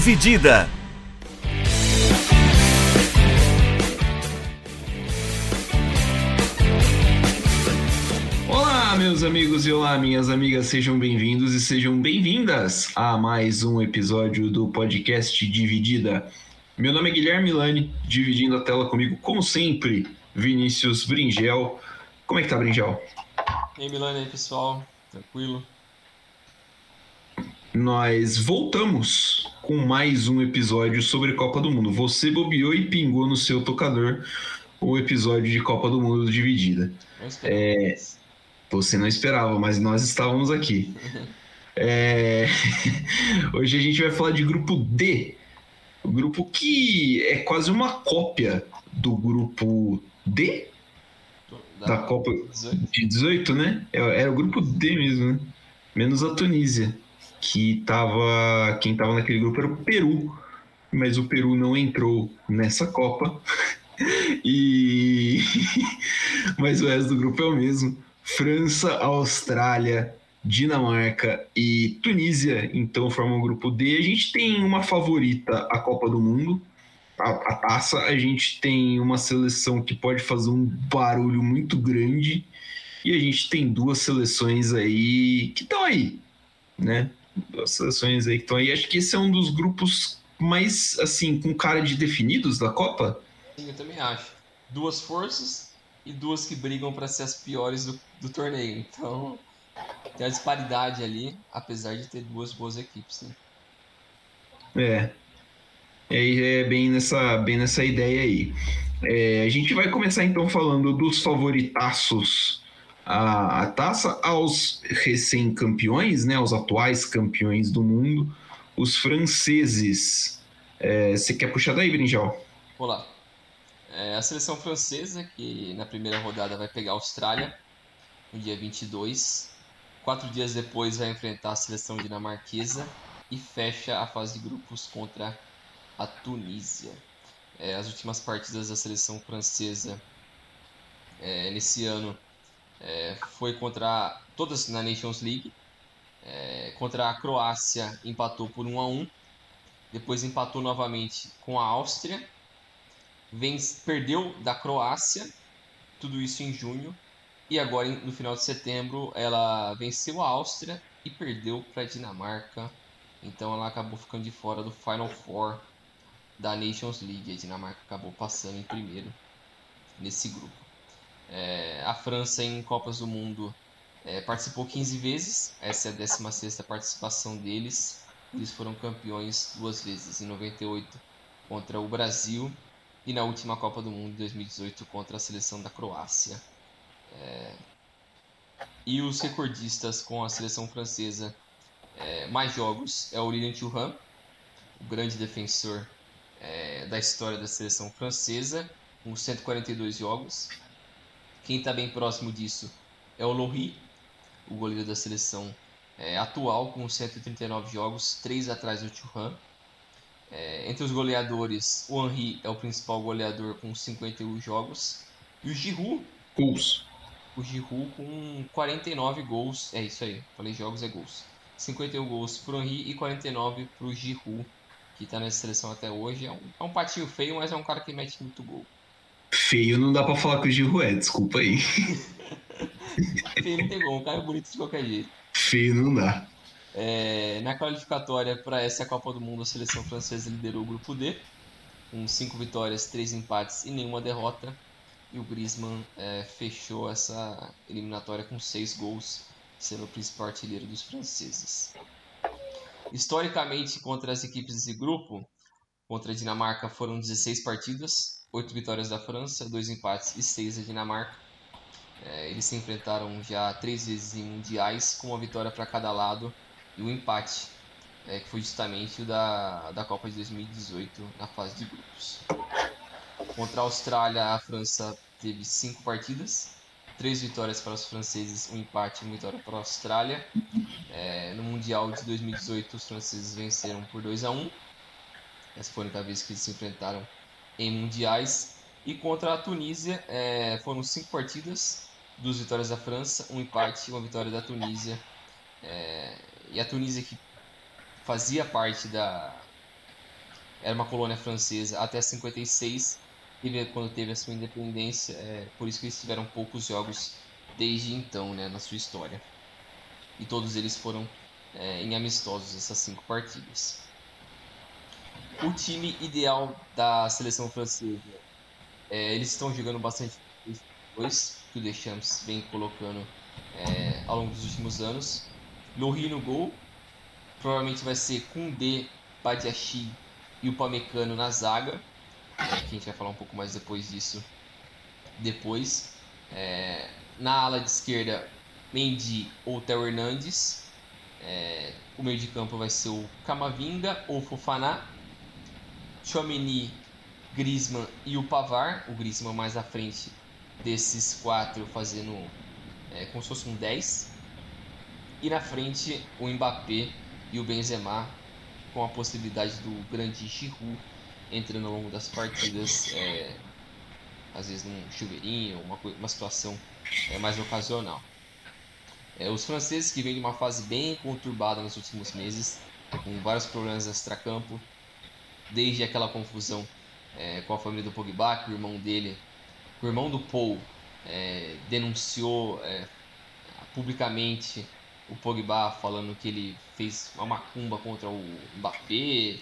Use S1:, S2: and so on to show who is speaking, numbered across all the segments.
S1: Dividida.
S2: Olá, meus amigos e olá, minhas amigas, sejam bem-vindos e sejam bem-vindas a mais um episódio do podcast Dividida. Meu nome é Guilherme Milani, dividindo a tela comigo, como sempre, Vinícius Bringel. Como é que tá, Bringel?
S3: E aí, Milani, aí, pessoal? Tranquilo?
S2: Nós voltamos com mais um episódio sobre Copa do Mundo. Você bobeou e pingou no seu tocador o episódio de Copa do Mundo dividida. É, você não esperava, mas nós estávamos aqui. É, hoje a gente vai falar de grupo D, o grupo que é quase uma cópia do grupo D da, da Copa 18. de 18, né? Era é, é o grupo D mesmo, né? Menos a Tunísia, que tava. Quem tava naquele grupo era o Peru, mas o Peru não entrou nessa Copa. e mas o resto do grupo é o mesmo. França, Austrália, Dinamarca e Tunísia, então formam o grupo D. A gente tem uma favorita, a Copa do Mundo, a, a, taça. A gente tem uma seleção que pode fazer um barulho muito grande. E a gente tem duas seleções aí que estão aí, né? Duas seleções aí que estão aí. Acho que esse é um dos grupos mais, assim, com cara de definidos da Copa.
S3: Sim, eu também acho. Duas forças e duas que brigam para ser as piores do, do torneio. Então, tem a disparidade ali, apesar de ter duas boas equipes, né?
S2: É. É, é bem nessa, bem nessa ideia aí. É, a gente vai começar então falando dos favoritaços a, a taça aos recém-campeões, né, os atuais campeões do mundo, os franceses. É, você quer puxar daí, Brinjal?
S3: Olá. É, a seleção francesa, que na primeira rodada vai pegar a Austrália, no dia 22. Quatro dias depois vai enfrentar a seleção dinamarquesa e fecha a fase de grupos contra a Tunísia. É, as últimas partidas da seleção francesa é, nesse ano é, foi contra todas na Nations League. É, contra a Croácia empatou por 1 a 1 depois empatou novamente com a Áustria, vence, perdeu da Croácia, tudo isso em junho, e agora no final de setembro ela venceu a Áustria e perdeu para a Dinamarca, então ela acabou ficando de fora do Final Four da Nations League. A Dinamarca acabou passando em primeiro nesse grupo. É, a França em Copas do Mundo é, participou 15 vezes, essa é a 16 participação deles. Eles foram campeões duas vezes, em 98 contra o Brasil e na última Copa do Mundo, 2018, contra a seleção da Croácia. É... E os recordistas com a seleção francesa é, mais jogos é Lilian Thuram, o grande defensor é, da história da seleção francesa, com 142 jogos. Quem está bem próximo disso é o Lohri, o goleiro da seleção é, atual, com 139 jogos, 3 atrás do Thuram. É, entre os goleadores, o Henry é o principal goleador com 51 jogos. E o Giroud.
S2: Gols.
S3: O Giroud com 49 gols. É isso aí, falei jogos é gols. 51 gols pro Henry e 49 pro Giroud, que tá nessa seleção até hoje. É um, é um patinho feio, mas é um cara que mete muito gol.
S2: Feio não dá pra falar que o Giroud é, desculpa aí.
S3: feio não tem gol, um cara é bonito de qualquer jeito.
S2: Feio não dá.
S3: É, na qualificatória para essa Copa do Mundo, a seleção francesa liderou o grupo D, com 5 vitórias, 3 empates e nenhuma derrota. E o Griezmann é, fechou essa eliminatória com 6 gols, sendo o principal artilheiro dos franceses. Historicamente, contra as equipes desse grupo, contra a Dinamarca foram 16 partidas, 8 vitórias da França, 2 empates e 6 da Dinamarca. É, eles se enfrentaram já três vezes em mundiais, com uma vitória para cada lado e um empate, é, que foi justamente o da, da Copa de 2018 na fase de grupos. Contra a Austrália, a França teve cinco partidas, três vitórias para os franceses, um empate e uma vitória para a Austrália. É, no Mundial de 2018, os franceses venceram por 2 a 1 Essa foi a única vez que eles se enfrentaram em mundiais. E contra a Tunísia, é, foram cinco partidas, duas vitórias da França, um empate e uma vitória da Tunísia. É, e a Tunísia que fazia parte da, era uma colônia francesa até 56, teve, quando teve a sua independência, é, por isso que eles tiveram poucos jogos desde então, né, na sua história. E todos eles foram é, em amistosos, essas cinco partidas. O time ideal da seleção francesa, é, eles estão jogando bastante dois que o Deschamps vem colocando é, ao longo dos últimos anos. Lohri no gol, provavelmente vai ser Koundé, Badiachi e o Pamecano na zaga, é, que a gente vai falar um pouco mais depois disso. Depois, é, na ala de esquerda, Mendy ou Theo Hernandes. É, o meio de campo vai ser o Camavinga ou Fofaná. Chomini, Griezmann e o Pavar. O Griezmann mais à frente desses quatro, fazendo é, como se fosse um 10. E na frente, o Mbappé e o Benzema, com a possibilidade do grande Giroud entrando ao longo das partidas, é, às vezes num chuveirinho, uma, uma situação é, mais ocasional. É, os franceses que vêm de uma fase bem conturbada nos últimos meses, com vários problemas extracampo, desde aquela confusão é, com a família do Pogba, que o irmão dele, o irmão do Paul, é, denunciou é, publicamente o Pogba falando que ele fez uma macumba contra o Mbappé,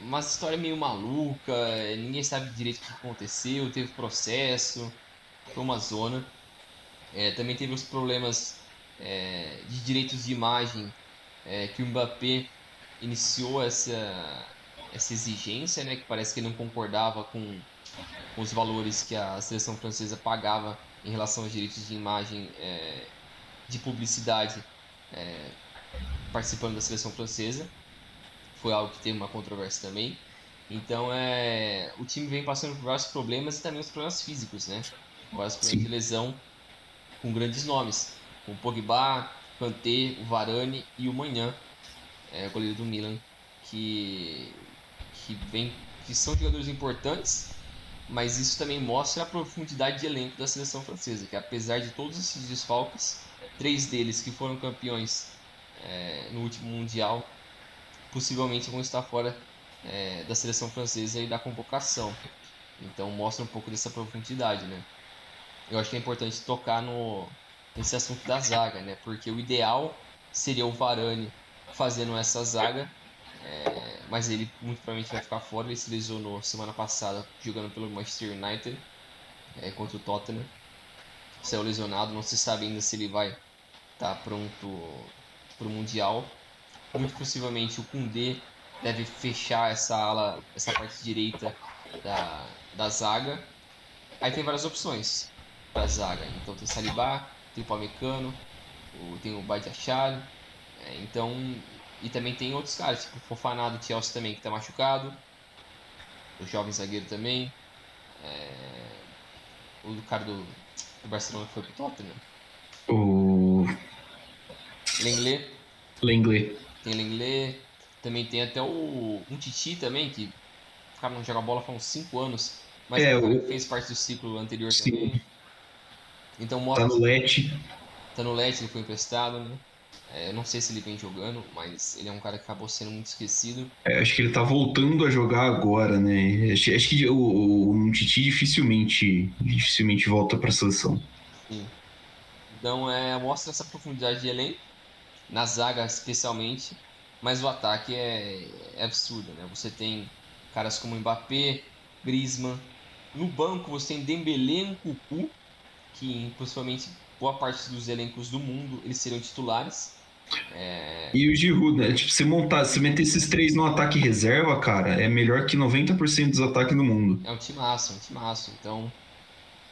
S3: uma história meio maluca, é, ninguém sabe direito o que aconteceu, teve processo, foi uma zona. É, também teve os problemas é, de direitos de imagem que o Mbappé iniciou essa, essa exigência, né, que parece que não concordava com, com os valores que a seleção francesa pagava em relação aos direitos de imagem é, de publicidade é, participando da seleção francesa. Foi algo que teve uma controvérsia também. Então é, o time vem passando por vários problemas e também os problemas físicos, né? Vários problemas Sim. de lesão com grandes nomes o Pogba, Kanté, o Varane e o Manhã, é, goleiro do Milan, que, que, vem, que são jogadores importantes, mas isso também mostra a profundidade de elenco da seleção francesa, que apesar de todos esses desfalques, três deles que foram campeões é, no último Mundial, possivelmente vão estar fora é, da seleção francesa e da convocação. Então mostra um pouco dessa profundidade, né? Eu acho que é importante tocar no, esse assunto da zaga, né? Porque o ideal seria o Varane fazendo essa zaga, é, mas ele muito provavelmente vai ficar fora. Ele se lesionou semana passada jogando pelo Manchester United é, contra o Tottenham. Saiu lesionado, não se sabe ainda se ele vai estar tá pronto para o Mundial. Muito possivelmente o Koundé deve fechar essa ala, essa parte direita da, da zaga. Aí tem várias opções para zaga. Então tem Saliba, tem o Pamecano, tem o Badiachar, é, então, e também tem outros caras, tipo o Fofaná do Chelsea também, que tá machucado, o jovem zagueiro também, é, o cara do, do Barcelona que foi pro Tottenham.
S2: O...
S3: Lenglet.
S2: Lenglet.
S3: Tem Lenglet, também tem até o um Titi também, que o cara não joga bola há uns 5 anos, mas é, o... fez parte do ciclo anterior Sim. também. Então mostra.
S2: Tá no Let.
S3: Tá no Let, ele foi emprestado, né? É, não sei se ele vem jogando, mas ele é um cara que acabou sendo muito esquecido.
S2: É, acho que ele tá voltando a jogar agora, né? Acho, acho que o, o Titi dificilmente, dificilmente volta pra seleção.
S3: Sim. Então é, mostra essa profundidade de elenco, na zaga especialmente, mas o ataque é, é absurdo, né? Você tem caras como Mbappé, Griezmann, no banco você tem Dembélé, Cucu, que possivelmente boa parte dos elencos do mundo eles seriam titulares. É...
S2: E o Giroud, né? Tipo, se montar, se meter esses três no ataque reserva, cara, é melhor que 90% dos ataques do mundo.
S3: É um timaço, é um timaço. Então,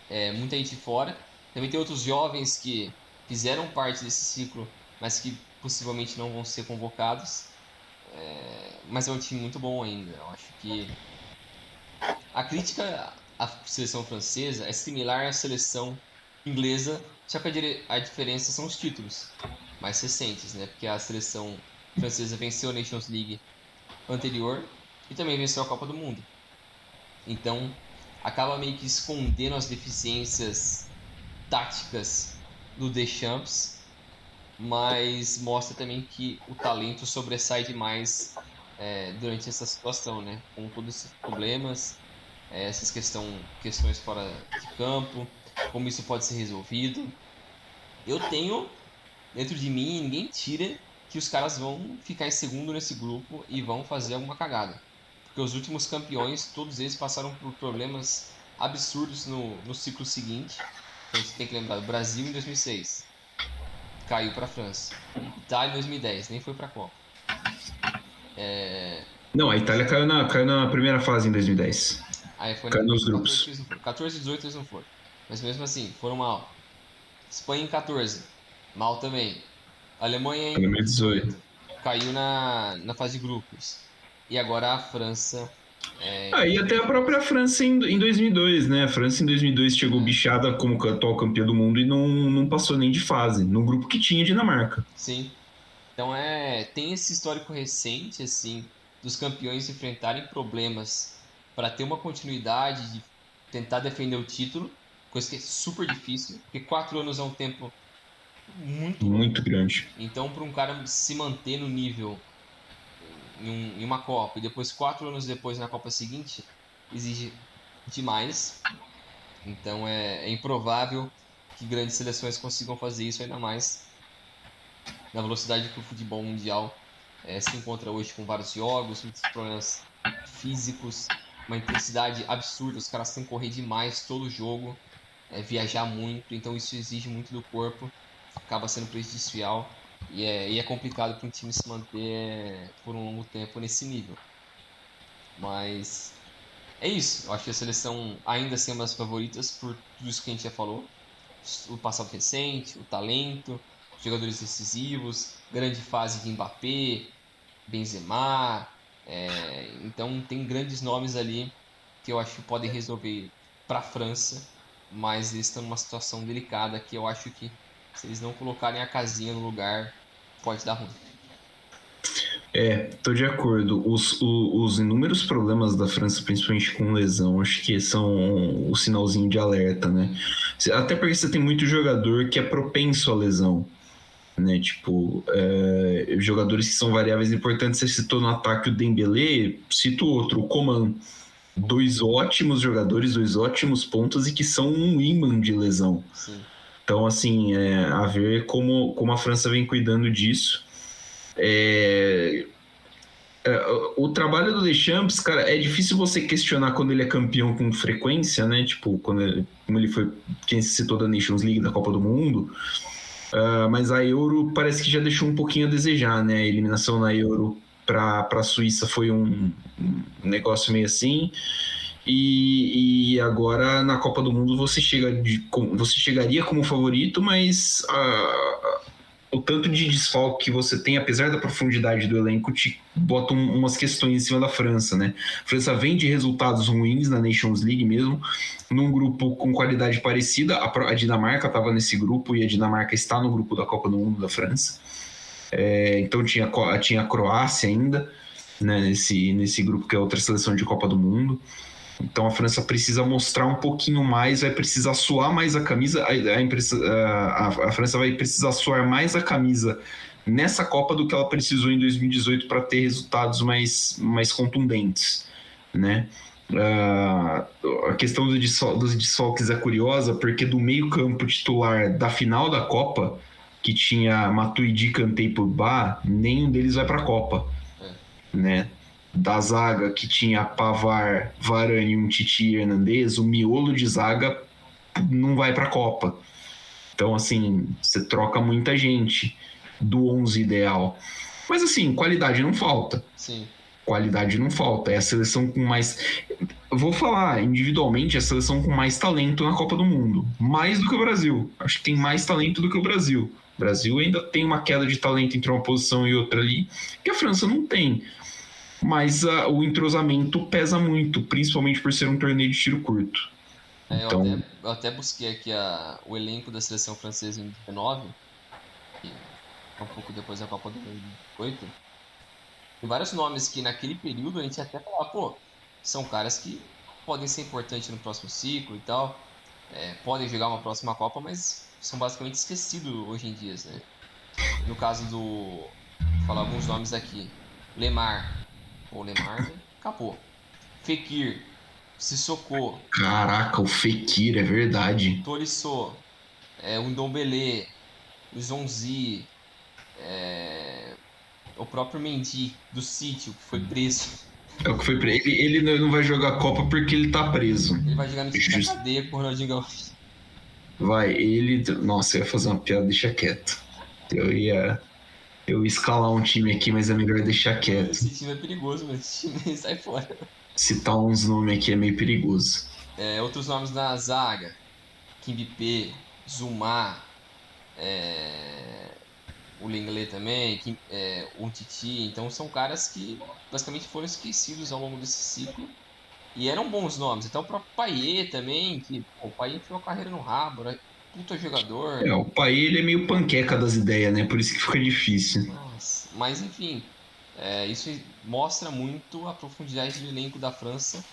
S3: é, muita gente fora. Também tem outros jovens que fizeram parte desse ciclo, mas que possivelmente não vão ser convocados. É, mas é um time muito bom ainda. Eu acho que a crítica à seleção francesa é similar à seleção inglesa, só que a, a diferença são os títulos mais recentes, né? Porque a seleção francesa venceu a Nations League anterior e também venceu a Copa do Mundo. Então, acaba meio que escondendo as deficiências táticas do Deschamps, mas mostra também que o talento sobressai demais é, durante essa situação, né? Com todos esses problemas, é, essas questão, questões fora de campo, como isso pode ser resolvido. Eu tenho dentro de mim, ninguém tira que os caras vão ficar em segundo nesse grupo e vão fazer alguma cagada. Porque os últimos campeões, todos eles passaram por problemas absurdos no, no ciclo seguinte. Então você tem que lembrar, Brasil em 2006 caiu para a França. Itália em 2010, nem foi para a Copa.
S2: É... Não, a Itália caiu na, caiu na primeira fase em 2010.
S3: Aí foi
S2: caiu nos grupos.
S3: 14 e 18 eles não foram. Mas mesmo assim, foram mal. Espanha em 14, mal também. Alemanha em
S2: 2018
S3: caiu na, na fase de grupos. E agora a França.
S2: É... Ah, e até a própria França em, em 2002, né? A França em 2002 chegou bichada como atual campeã do mundo e não, não passou nem de fase, no grupo que tinha Dinamarca.
S3: Sim. Então é, tem esse histórico recente, assim, dos campeões enfrentarem problemas para ter uma continuidade de tentar defender o título, coisa que é super difícil, porque quatro anos é um tempo muito,
S2: muito grande.
S3: Então, para um cara se manter no nível em, um, em, uma Copa e depois, quatro anos depois, na Copa seguinte, exige demais. Então, é, é improvável que grandes seleções consigam fazer isso, ainda mais na velocidade que o futebol mundial é, se encontra hoje, com vários jogos, muitos problemas físicos, uma intensidade absurda. Os caras têm que correr demais todo jogo, é, viajar muito, então isso exige muito do corpo acaba sendo prejudicial e é, e é complicado para um time se manter por um longo tempo nesse nível. Mas é isso. Eu acho que a seleção ainda assim é uma das favoritas por tudo isso que a gente já falou. O passado recente, o talento, jogadores decisivos, grande fase de Mbappé, Benzema. É, então tem grandes nomes ali que eu acho que podem resolver para a França, mas eles estão numa situação delicada que eu acho que se eles não colocarem a casinha no lugar, pode dar ruim.
S2: É, tô de acordo. Os, os, os, inúmeros problemas da França, principalmente com lesão, acho que são o sinalzinho de alerta, né? Até porque você tem muito jogador que é propenso à lesão, né? Tipo, é, jogadores que são variáveis importantes. Você citou no ataque o Dembélé, cito outro, o Coman. Dois ótimos jogadores, dois ótimos pontos e que são um imã de lesão. Sim. Então, assim, é, a ver como, como a França vem cuidando disso. É, é, o trabalho do Deschamps, cara, é difícil você questionar quando ele é campeão com frequência, né? Tipo, quando ele, como ele foi quem se citou da Nations League, da Copa do Mundo. Uh, mas a Euro parece que já deixou um pouquinho a desejar, né? A eliminação na Euro para a Suíça foi um, um negócio meio assim. E, e, agora na Copa do Mundo você chega de, você chegaria como favorito, mas a, o tanto de desfalque que você tem, apesar da profundidade do elenco, te bota um, umas questões em cima da França, né? A França vem de resultados ruins na Nations League mesmo, num grupo com qualidade parecida. A, a Dinamarca estava nesse grupo e a Dinamarca está no grupo da Copa do Mundo da França. É, então tinha, tinha a Croácia ainda né, nesse, nesse grupo que é outra seleção de Copa do Mundo. Então a França precisa mostrar um pouquinho mais, vai precisar suar mais a camisa. A, a, a, a França vai precisar suar mais a camisa nessa Copa do que ela precisou em 2018 para ter resultados mais, mais contundentes, né? Uh, a questão do desfal dos desfalques é curiosa porque do meio campo titular da final da Copa que tinha Matuidi, Kanté e Pogba, nenhum deles vai para a Copa, é. né? Da zaga que tinha Pavar, Varane e um Titi Hernandez, o miolo de zaga não vai para a Copa. Então, assim, você troca muita gente do 11 ideal. Mas, assim, qualidade não falta.
S3: Sim.
S2: Qualidade não falta. É a seleção com mais. Vou falar individualmente, é a seleção com mais talento na Copa do Mundo. Mais do que o Brasil. Acho que tem mais talento do que o Brasil. O Brasil ainda tem uma queda de talento entre uma posição e outra ali, que a França não tem mas uh, o entrosamento pesa muito, principalmente por ser um torneio de tiro curto.
S3: É, então... eu, até, eu, até, busquei aqui a, o elenco da seleção francesa em 19, é um pouco depois da Copa do Mundo 2008. Tem vários nomes que naquele período a gente até falava, pô, são caras que podem ser importantes no próximo ciclo e tal, é, podem jogar uma próxima Copa, mas são basicamente esquecidos hoje em dia, né? No caso do. Vou falar alguns nomes aqui. Lemar, ou Lemar, acabou. Fekir, Sissoko.
S2: Caraca, o Fekir, é verdade.
S3: Tolisso, é, o Ndombele, o Zonzi, é, o próprio Mendy do sítio, que foi preso.
S2: É o que foi preso. Ele, ele não vai jogar Copa porque ele tá preso.
S3: Ele vai jogar no time Just... da cadeia com o Ronaldinho Gaúcho.
S2: Vai, ele. Nossa, eu ia fazer uma piada, deixa quieto. Eu ia. Eu escalar um time aqui, mas é melhor deixar quieto.
S3: Esse time é perigoso, mas esse time sai fora.
S2: Citar uns nomes aqui é meio perigoso.
S3: É, outros nomes na zaga: P, Zumar, é, o Lenglet também, Kim, é, o Titi. Então são caras que basicamente foram esquecidos ao longo desse ciclo. E eram bons nomes. Então o próprio Paier também, que pô, o Paier fez uma carreira no rabo, né? Puta jogador.
S2: É, o Paier ele é meio panqueca das ideias, né? Por isso que fica difícil.
S3: Nossa, mas enfim, é, isso mostra muito a profundidade do elenco da França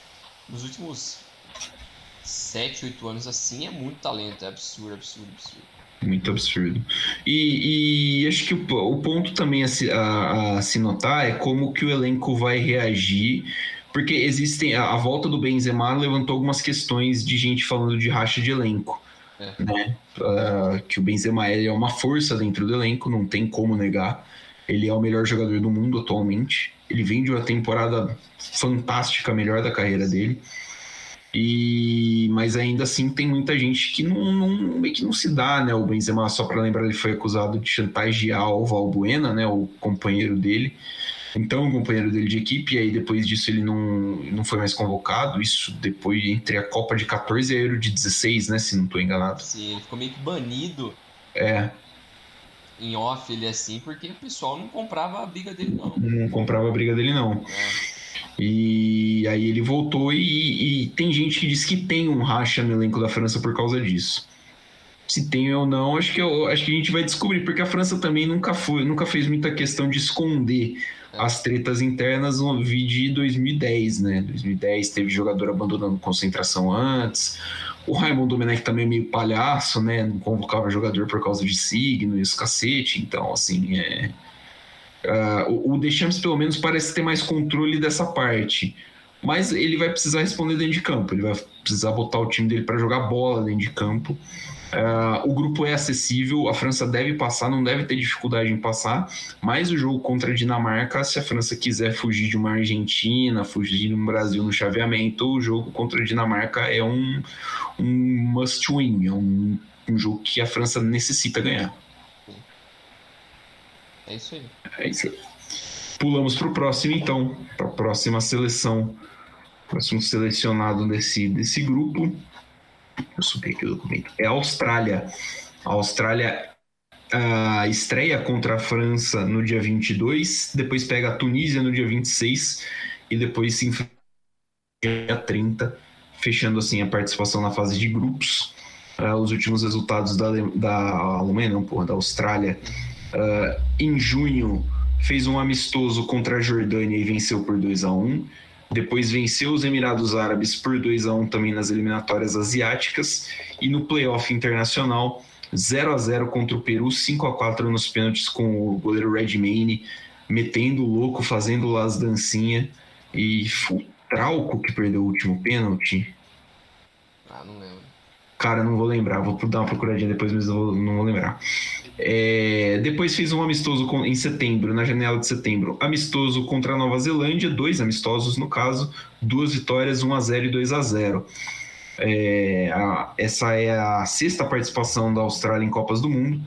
S3: nos últimos 7, 8 anos assim, é muito talento, é absurdo, absurdo, absurdo.
S2: Muito absurdo. E, e acho que o, o ponto também a se, a, a se notar é como que o elenco vai reagir porque existem a, a, volta do Benzema levantou algumas questões de gente falando de racha de elenco, é. né? Que o Benzema é uma força dentro do elenco, não tem como negar. Ele é o melhor jogador do mundo atualmente. Ele vem de uma temporada fantástica, melhor da carreira dele. E mas ainda assim tem muita gente que não, não meio que não se dá, né? O Benzema, só para lembrar, ele foi acusado de chantagear o Valbuena, né? O companheiro dele. Então, o companheiro dele de equipe, e aí depois disso ele não, não foi mais convocado. Isso depois entre a Copa de 14 e a Euro de 16, né? Se não estou enganado.
S3: Sim, ele ficou meio que banido.
S2: É.
S3: Em off ele assim, porque o pessoal não comprava a briga dele, não.
S2: Não comprava a briga dele, não. É. E aí ele voltou e, e, tem gente que diz que tem um racha no elenco da França por causa disso. Se tem ou não, acho que, eu, acho que a gente vai descobrir, porque a França também nunca foi, nunca fez muita questão de esconder as tretas internas no vídeo de 2010, né? 2010 teve jogador abandonando concentração antes. O Raimundo Domenech também é meio palhaço, né? Não convocava jogador por causa de signo e os cacete. Então, assim, é... Uh, o Deschamps, pelo menos, parece ter mais controle dessa parte. Mas ele vai precisar responder dentro de campo. Ele vai precisar botar o time dele para jogar bola dentro de campo. Uh, o grupo é acessível, a França deve passar, não deve ter dificuldade em passar, mas o jogo contra a Dinamarca, se a França quiser fugir de uma Argentina, fugir de um Brasil no chaveamento, o jogo contra a Dinamarca é um, um must win, é um, um jogo que a França necessita ganhar.
S3: É isso aí.
S2: É isso aí. Pulamos para o próximo, então, para a próxima seleção, próximo selecionado desse, desse grupo eu subi aqui o documento. É a Austrália. A Austrália uh, estreia contra a França no dia 22, depois pega a Tunísia no dia 26 e depois se enfrenta no dia 30, fechando assim a participação na fase de grupos. Uh, os últimos resultados da, da Alemanha, não, porra, da Austrália. Uh, em junho fez um amistoso contra a Jordânia e venceu por 2 a 1 depois venceu os Emirados Árabes por 2 a 1 também nas eliminatórias asiáticas e no playoff internacional 0 a 0 contra o Peru, 5 a 4 nos pênaltis com o goleiro Redmayne metendo o louco, fazendo as dancinhas e o Trauco que perdeu o último pênalti.
S3: Ah, não lembro.
S2: Cara, não vou lembrar, vou dar uma procuradinha depois, mas não vou, não vou lembrar. É, depois fez um amistoso em setembro, na janela de setembro. Amistoso contra a Nova Zelândia, dois amistosos no caso, duas vitórias, 1 a 0 e 2 a 0 é, a, Essa é a sexta participação da Austrália em Copas do Mundo.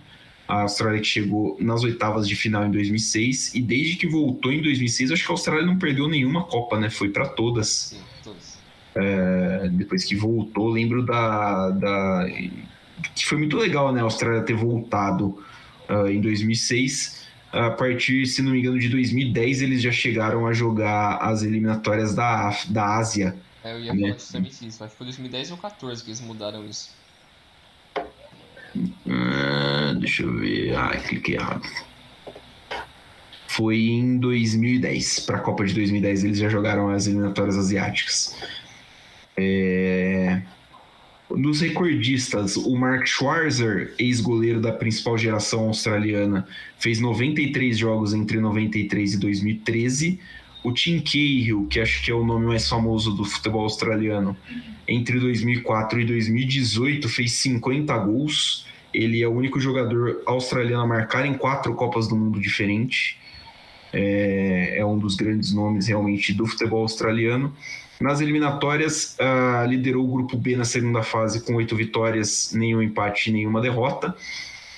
S2: A Austrália que chegou nas oitavas de final em 2006 e desde que voltou em 2006, acho que a Austrália não perdeu nenhuma Copa, né? Foi para todas. Sim, todas. É, depois que voltou, lembro da, da que foi muito legal, né? A Austrália ter voltado uh, em 2006. A partir, se não me engano, de 2010, eles já chegaram a jogar as eliminatórias da, da Ásia.
S3: É, eu ia né? falar justamente isso. Acho que foi 2010 ou 2014 que eles mudaram isso.
S2: Uh, deixa eu ver. Ah, cliquei errado. Foi em 2010. Para a Copa de 2010, eles já jogaram as eliminatórias asiáticas. É... Dos recordistas, o Mark Schwarzer, ex-goleiro da principal geração australiana, fez 93 jogos entre 93 e 2013. o Tim Cahill, que acho que é o nome mais famoso do futebol australiano, entre 2004 e 2018 fez 50 gols. Ele é o único jogador australiano a marcar em quatro Copas do Mundo diferentes. É, é um dos grandes nomes realmente do futebol australiano. Nas eliminatórias, uh, liderou o grupo B na segunda fase com oito vitórias, nenhum empate, nenhuma derrota.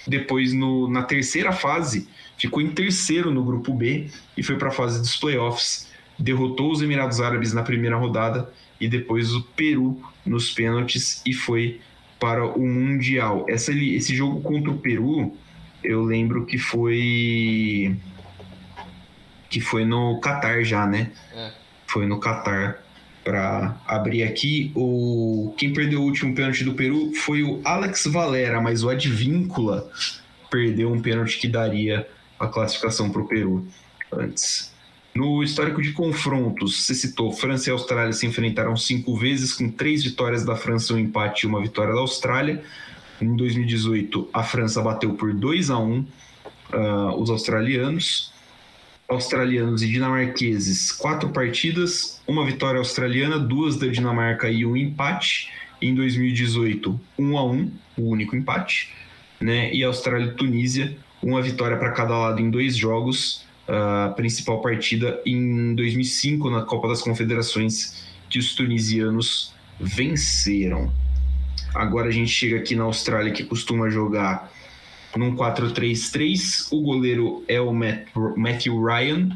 S2: Depois, no, na terceira fase, ficou em terceiro no grupo B e foi para a fase dos playoffs. Derrotou os Emirados Árabes na primeira rodada e depois o Peru nos pênaltis e foi para o Mundial. Essa, esse jogo contra o Peru, eu lembro que foi que foi no Catar já, né? É. Foi no Catar para abrir aqui. O quem perdeu o último pênalti do Peru foi o Alex Valera, mas o Advíncula perdeu um pênalti que daria a classificação para o Peru antes. No histórico de confrontos, você citou França e Austrália se enfrentaram cinco vezes, com três vitórias da França, um empate e uma vitória da Austrália. Em 2018, a França bateu por 2 a 1 uh, os australianos australianos e dinamarqueses, quatro partidas, uma vitória australiana, duas da Dinamarca e um empate. Em 2018, um a um, o único empate, né? E Austrália e Tunísia, uma vitória para cada lado em dois jogos. A principal partida em 2005 na Copa das Confederações que os tunisianos venceram. Agora a gente chega aqui na Austrália que costuma jogar num 4-3-3. O goleiro é o Matthew Ryan.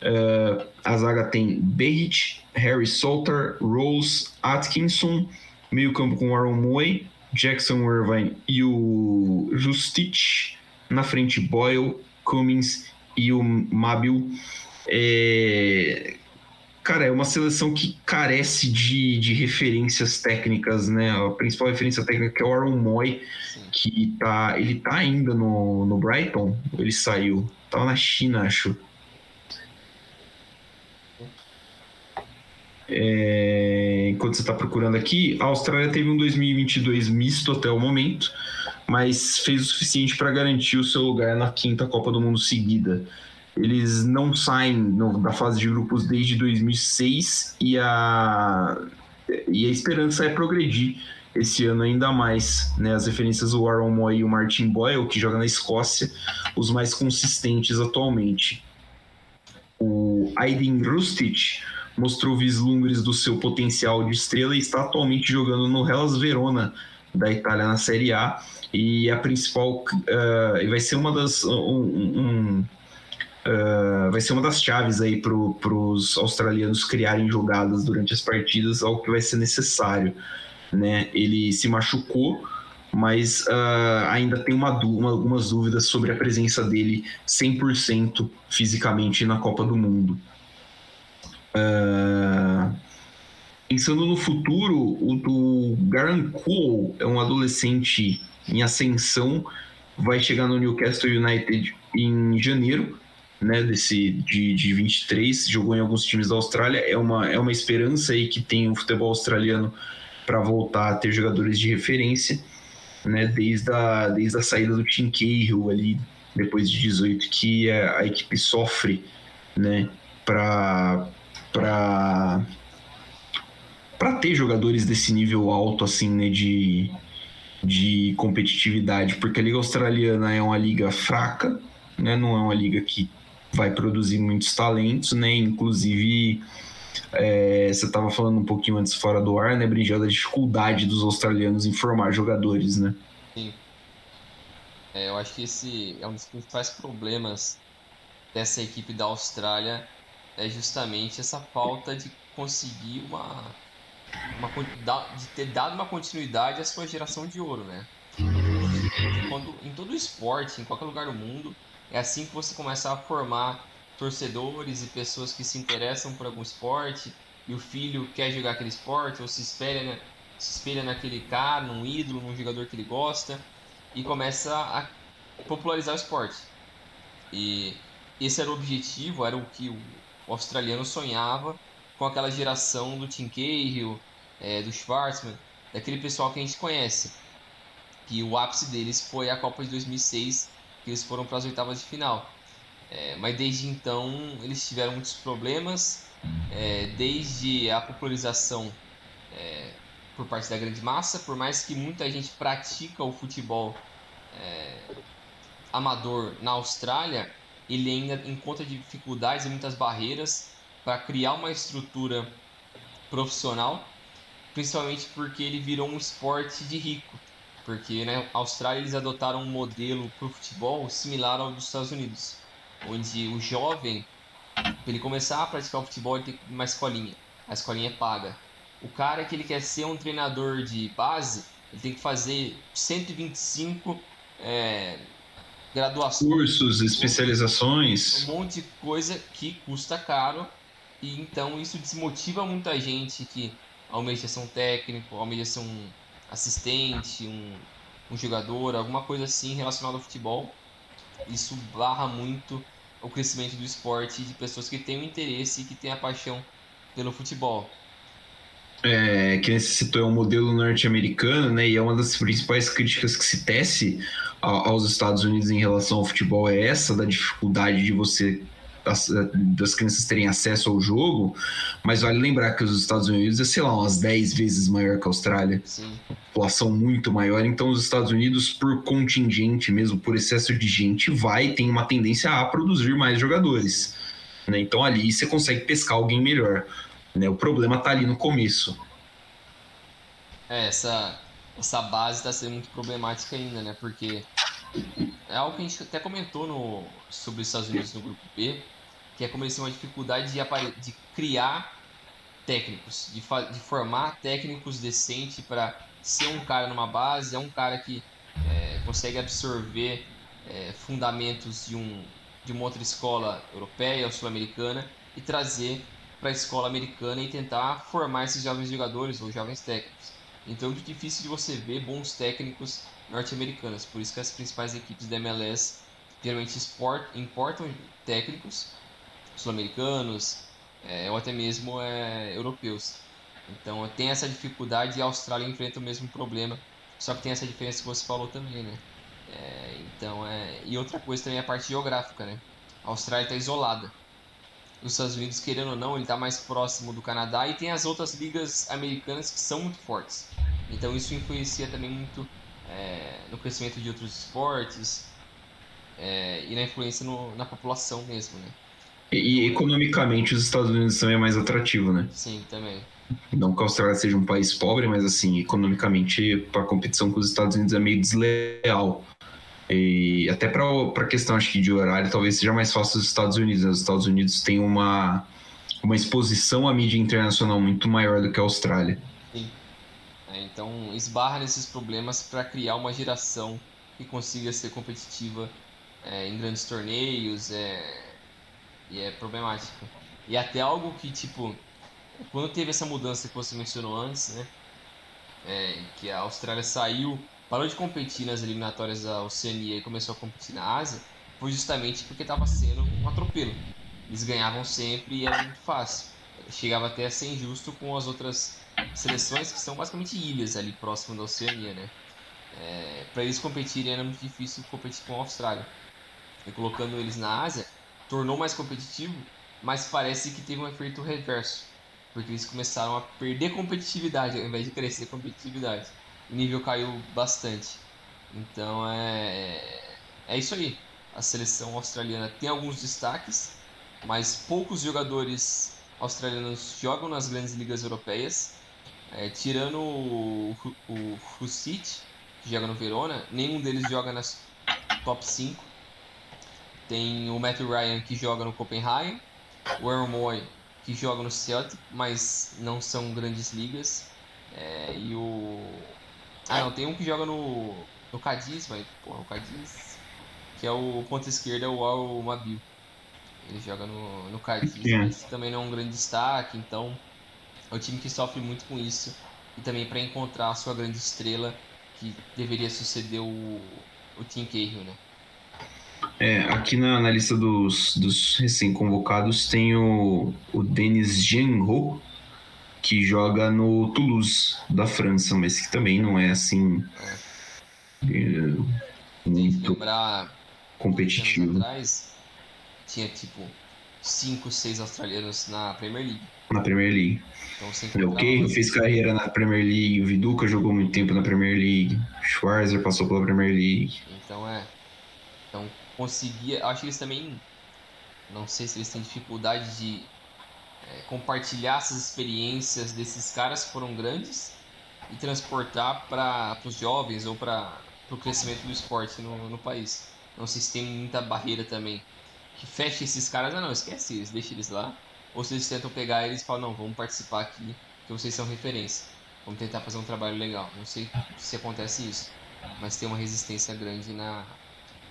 S2: Uh, a zaga tem Behich, Harry Salter, Rose, Atkinson. Meio campo com Aaron Moy, Jackson Irvine e o Justich. Na frente Boyle, Cummings e o Mabil. É, cara, é uma seleção que carece de, de referências técnicas, né? A principal referência técnica é o Aaron Moy, Sim. que tá, ele tá ainda no, no Brighton, ele saiu, tava na China, acho. É, enquanto você está procurando aqui, a Austrália teve um 2022 misto até o momento, mas fez o suficiente para garantir o seu lugar na quinta Copa do Mundo seguida. Eles não saem no, da fase de grupos desde 2006 e a, e a esperança é progredir esse ano ainda mais. Né? As referências do Aaron Moy e o Martin Boyle, que joga na Escócia, os mais consistentes atualmente. O Aiden Rustic mostrou vislumbres do seu potencial de estrela e está atualmente jogando no Hellas Verona da Itália na Série A e a principal uh, vai ser uma das um, um, uh, vai ser uma das chaves aí para os australianos criarem jogadas durante as partidas, algo que vai ser necessário. Né? Ele se machucou, mas uh, ainda tem uma, uma, algumas dúvidas sobre a presença dele 100% fisicamente na Copa do Mundo. Uh, pensando no futuro, o do Garan Cole é um adolescente em ascensão, vai chegar no Newcastle United em janeiro né, desse, de, de 23, jogou em alguns times da Austrália. É uma, é uma esperança aí que tem o futebol australiano para voltar a ter jogadores de referência, né, desde a, desde a saída do Tim Cahill ali, depois de 18, que a, a equipe sofre né, para ter jogadores desse nível alto assim né de, de competitividade porque a liga australiana é uma liga fraca né não é uma liga que vai produzir muitos talentos, né? Inclusive, é, você estava falando um pouquinho antes fora do ar, né, Brinjel, da dificuldade dos australianos em formar jogadores, né?
S3: Sim. É, eu acho que esse é um dos principais problemas dessa equipe da Austrália é justamente essa falta de conseguir uma, uma de ter dado uma continuidade à sua geração de ouro, né? Quando, em todo esporte, em qualquer lugar do mundo, é assim que você começa a formar torcedores e pessoas que se interessam por algum esporte e o filho quer jogar aquele esporte ou se espelha, se espelha naquele cara, num ídolo, num jogador que ele gosta e começa a popularizar o esporte. E esse era o objetivo, era o que o australiano sonhava com aquela geração do Tim Cahill, é, do Schwartzman, daquele pessoal que a gente conhece. Que o ápice deles foi a Copa de 2006 eles foram para as oitavas de final. É, mas desde então eles tiveram muitos problemas, é, desde a popularização é, por parte da grande massa, por mais que muita gente pratica o futebol é, amador na Austrália, ele ainda encontra dificuldades e muitas barreiras para criar uma estrutura profissional, principalmente porque ele virou um esporte de rico. Porque na né, Austrália eles adotaram um modelo para o futebol similar ao dos Estados Unidos, onde o jovem, para ele começar a praticar o futebol, ele tem uma escolinha. A escolinha é paga. O cara que ele quer ser um treinador de base, ele tem que fazer 125 é, graduações.
S2: Cursos, especializações.
S3: Um monte de coisa que custa caro. E então isso desmotiva muita gente que almeja ser um técnico, almeja ser um assistente, um, um jogador, alguma coisa assim relacionada ao futebol. Isso barra muito o crescimento do esporte de pessoas que têm o interesse e que têm a paixão pelo futebol
S2: é, que citou é um modelo norte-americano, né? E é uma das principais críticas que se tece aos Estados Unidos em relação ao futebol é essa da dificuldade de você das crianças terem acesso ao jogo, mas vale lembrar que os Estados Unidos é, sei lá, umas 10 vezes maior que a Austrália.
S3: Sim.
S2: População muito maior, então os Estados Unidos, por contingente mesmo, por excesso de gente, vai, tem uma tendência a produzir mais jogadores. Né? Então ali você consegue pescar alguém melhor. Né? O problema está ali no começo.
S3: É, essa, essa base está sendo muito problemática ainda, né? Porque é algo que a gente até comentou no, sobre os Estados Unidos no grupo B, que é como eles têm uma dificuldade de, de criar técnicos, de, de formar técnicos decentes para ser um cara numa base, é um cara que é, consegue absorver é, fundamentos de, um, de uma outra escola europeia ou sul-americana e trazer para a escola americana e tentar formar esses jovens jogadores ou jovens técnicos. Então é muito difícil de você ver bons técnicos norte-americanos. Por isso que as principais equipes da MLS geralmente importam técnicos sul-americanos é, ou até mesmo é, europeus. Então tem essa dificuldade e a Austrália enfrenta o mesmo problema, só que tem essa diferença que você falou também, né? É, então é e outra coisa também é a parte geográfica, né? A Austrália está isolada os Estados Unidos, querendo ou não, ele está mais próximo do Canadá e tem as outras ligas americanas que são muito fortes. Então isso influencia também muito é, no crescimento de outros esportes é, e na influência no, na população mesmo, né?
S2: E, economicamente os Estados Unidos também é mais atrativo, né?
S3: Sim, também.
S2: Não que a Austrália seja um país pobre, mas assim, economicamente, para a competição com os Estados Unidos é meio desleal. E até para a questão acho que de horário, talvez seja mais fácil nos Estados Unidos. Os Estados Unidos têm uma, uma exposição à mídia internacional muito maior do que a Austrália.
S3: Sim. É, então esbarra nesses problemas para criar uma geração que consiga ser competitiva é, em grandes torneios é, e é problemático. E até algo que, tipo, quando teve essa mudança que você mencionou antes, né? É, que a Austrália saiu parou de competir nas eliminatórias da Oceania e começou a competir na Ásia, foi justamente porque estava sendo um atropelo. Eles ganhavam sempre e era muito fácil. Chegava até a ser injusto com as outras seleções que são basicamente ilhas ali próximo da Oceania, né? É, para eles competirem era muito difícil competir com a Austrália. E colocando eles na Ásia, tornou mais competitivo, mas parece que teve um efeito reverso, porque eles começaram a perder competitividade ao invés de crescer competitividade o nível caiu bastante. Então é, é isso aí. A seleção australiana tem alguns destaques, mas poucos jogadores australianos jogam nas grandes ligas europeias. É, tirando o, o que joga no Verona, nenhum deles joga nas top 5. Tem o Matthew Ryan, que joga no Copenhagen. O Aaron Moy, que joga no Celtic, mas não são grandes ligas. É, e o ah, não, tem um que joga no, no Cadiz, mas, porra, o Cadiz, que é o ponto esquerdo, é o Al Mabil. Ele joga no, no Cadiz, mas também não é um grande destaque, então é um time que sofre muito com isso. E também para encontrar a sua grande estrela, que deveria suceder o, o Tim Cahill, né?
S2: É, aqui na, na lista dos, dos recém-convocados tem o, o Denis Genro, que joga no Toulouse da França, mas que também não é assim é, muito
S3: lembrar,
S2: competitivo.
S3: Atrás, tinha tipo 5, 6 australianos na Premier League.
S2: Na Premier League. Então, o Cahill fez carreira na Premier League, o Viduca jogou muito tempo na Premier League, Schwarzer passou pela Premier League.
S3: Então é. Então conseguia. Acho que eles também. Não sei se eles têm dificuldade de é, compartilhar essas experiências desses caras que foram grandes e transportar para os jovens ou para o crescimento do esporte no, no país. Não sei se tem muita barreira também que feche esses caras. Ah, não, esquece eles, deixa eles lá. Ou se eles tentam pegar eles e falam: não, vamos participar aqui, que vocês são referência. Vamos tentar fazer um trabalho legal. Não sei se acontece isso, mas tem uma resistência grande na,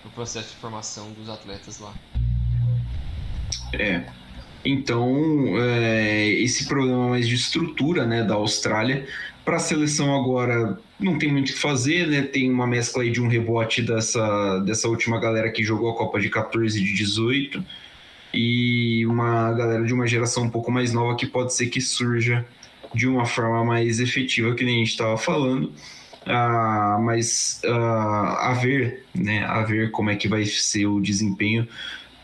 S3: no processo de formação dos atletas lá.
S2: É, então, é, esse problema mais de estrutura né, da Austrália, para a seleção agora não tem muito o que fazer, né? Tem uma mescla aí de um rebote dessa, dessa última galera que jogou a Copa de 14 e de 18 e uma galera de uma geração um pouco mais nova que pode ser que surja de uma forma mais efetiva, que nem a gente estava falando. Ah, mas ah, a ver, né? A ver como é que vai ser o desempenho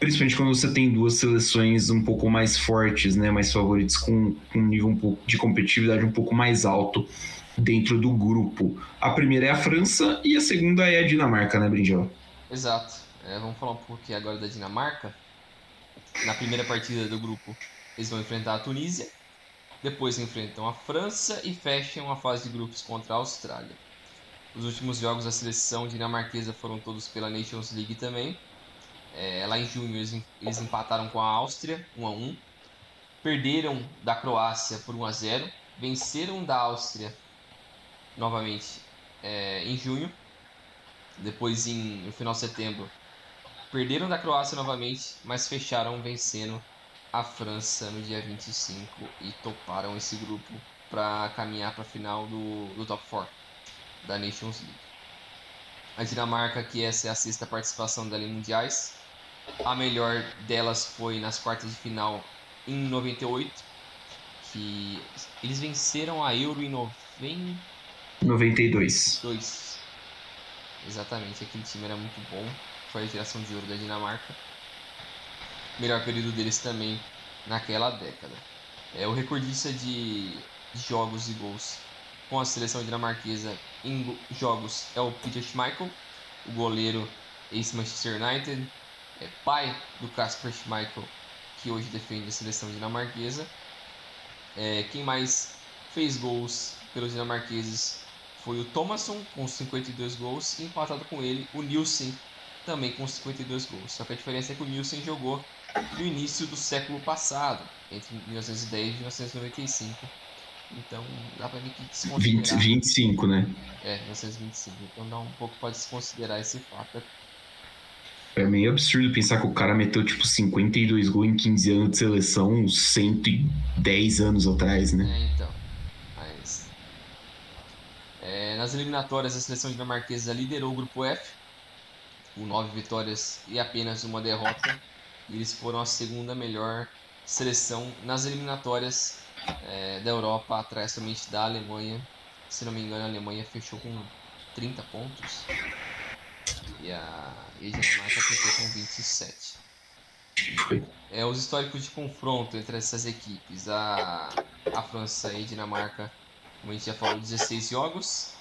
S2: principalmente quando você tem duas seleções um pouco mais fortes, né, mais favoritas, com, um nível um pouco de competitividade um pouco mais alto dentro do grupo. A primeira é a França e a segunda é a Dinamarca, né, Brinjel?
S3: Exato. É, vamos falar um aqui agora da Dinamarca. Na primeira partida do grupo, eles vão enfrentar a Tunísia, depois enfrentam a França e fecham a fase de grupos contra a Austrália. Os últimos jogos da seleção dinamarquesa foram todos pela Nations League também. É, lá em junho eles, eles empataram com a Áustria 1 a 1 perderam da Croácia por 1 a 0 venceram da Áustria novamente é, em junho. Depois em, no final de setembro perderam da Croácia novamente mas fecharam vencendo a França no dia 25 e toparam esse grupo para caminhar para a final do, do top 4 da Nations League a Dinamarca que essa é a sexta participação dela em mundiais a melhor delas foi nas quartas de final em 98, que eles venceram a Euro em 90...
S2: 92.
S3: 2. Exatamente, aquele time era muito bom. Foi a geração de ouro da Dinamarca. Melhor período deles também naquela década. É o recordista de jogos e gols com a seleção dinamarquesa em jogos é o Peter Schmeichel, o goleiro ex-Manchester United, é pai do Kasper Schmeichel, que hoje defende a seleção dinamarquesa. É, quem mais fez gols pelos dinamarqueses foi o Thomasson, com 52 gols, e empatado com ele o Nielsen, também com 52 gols. Só que a diferença é que o Nielsen jogou no início do século passado, entre 1910 e 1995. Então dá pra ver que
S2: se considerar. 20, 25, né?
S3: É, 1925. Então dá um pouco para se considerar esse fato
S2: é meio absurdo pensar que o cara meteu tipo 52 gols em 15 anos de seleção, 110 anos atrás, né?
S3: É, então. Mas. É, nas eliminatórias, a seleção dinamarquesa liderou o grupo F, com 9 vitórias e apenas uma derrota. E eles foram a segunda melhor seleção nas eliminatórias é, da Europa, atrás somente da Alemanha. Se não me engano, a Alemanha fechou com 30 pontos. E a, e a Dinamarca fechou com 27. É, os históricos de confronto entre essas equipes. A, a França e a Dinamarca, como a gente já falou, 16 jogos.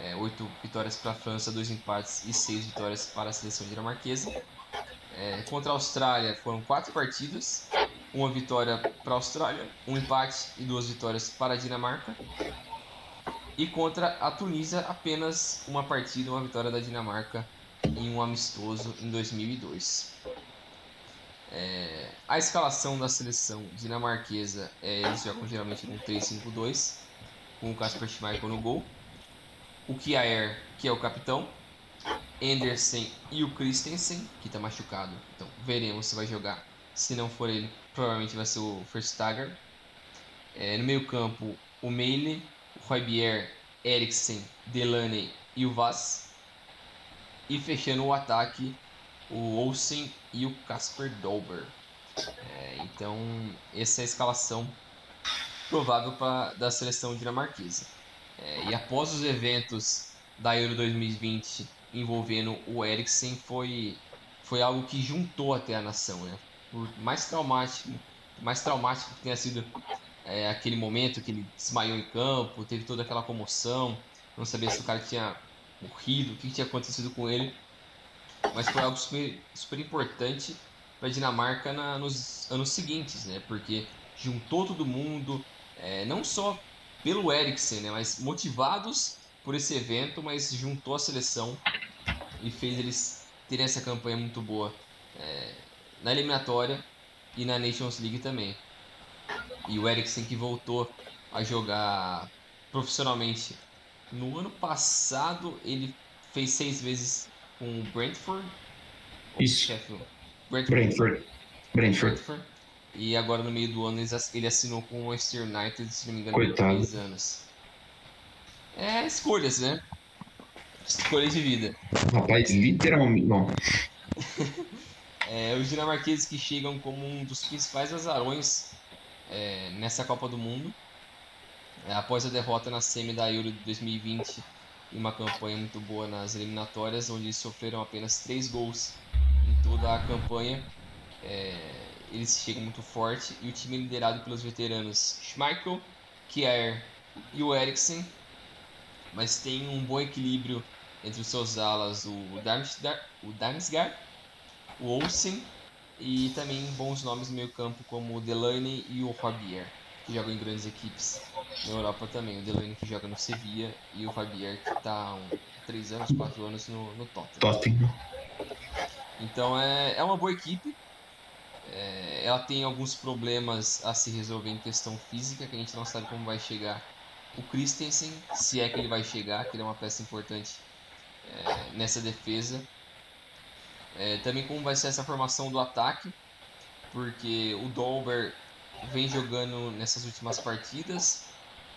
S3: É, 8 vitórias para a França, 2 empates e 6 vitórias para a seleção dinamarquesa. É, contra a Austrália foram 4 partidas, uma vitória para a Austrália, um empate e duas vitórias para a Dinamarca. E contra a Tunísia, apenas uma partida, uma vitória da Dinamarca em um amistoso em 2002. É, a escalação da seleção dinamarquesa é, eles jogam geralmente com 3-5-2, com o Kasper Schmeichel no gol, o Kjaer, que é o capitão, Andersen e o Christensen, que está machucado, então veremos se vai jogar. Se não for ele, provavelmente vai ser o Verstager. É, no meio campo, o Meile, Roybier, Eriksen, Delaney e o Vaz. E fechando o ataque, o Olsen e o Casper Dolber. É, então, essa é a escalação provável pra, da seleção dinamarquesa. É, e após os eventos da Euro 2020 envolvendo o Eriksen, foi foi algo que juntou até a nação, né? Por mais traumático, mais traumático que tenha sido é, aquele momento que ele desmaiou em campo, teve toda aquela comoção, não sabia se o cara tinha morrido, o que tinha acontecido com ele, mas foi algo super, super importante para a Dinamarca na, nos anos seguintes, né? Porque juntou todo mundo, é, não só pelo Eriksen, né? Mas motivados por esse evento, mas juntou a seleção e fez eles terem essa campanha muito boa é, na eliminatória e na Nations League também. E o Eriksen que voltou a jogar profissionalmente no ano passado, ele fez seis vezes com o Brentford.
S2: Isso. Brentford. Brentford. Brentford. Brentford.
S3: E agora no meio do ano ele assinou com o Western United, se não me engano, por três anos. É escolhas, né? Escolha de vida.
S2: Rapaz, literalmente. Não.
S3: é, os dinamarqueses que chegam como um dos principais azarões é, nessa Copa do Mundo. É, após a derrota na semi da Euro de 2020 e uma campanha muito boa nas eliminatórias, onde sofreram apenas três gols em toda a campanha. É, eles chegam muito forte e o time é liderado pelos veteranos Schmeichel, Kjaer e o Eriksen, mas tem um bom equilíbrio entre os seus alas, o Darmstadt, o Damsgaard, o Olsen e também bons nomes no meio campo como o Delaney e o Fabier, que jogam em grandes equipes na Europa também. O Delaney que joga no Sevilla e o Fabier que está há um, 3 anos, 4 anos no, no Tottenham.
S2: Tottenham.
S3: Então é, é uma boa equipe. É, ela tem alguns problemas a se resolver em questão física, que a gente não sabe como vai chegar o Christensen, se é que ele vai chegar, que ele é uma peça importante é, nessa defesa. É, também como vai ser essa formação do ataque, porque o Dolber vem jogando nessas últimas partidas,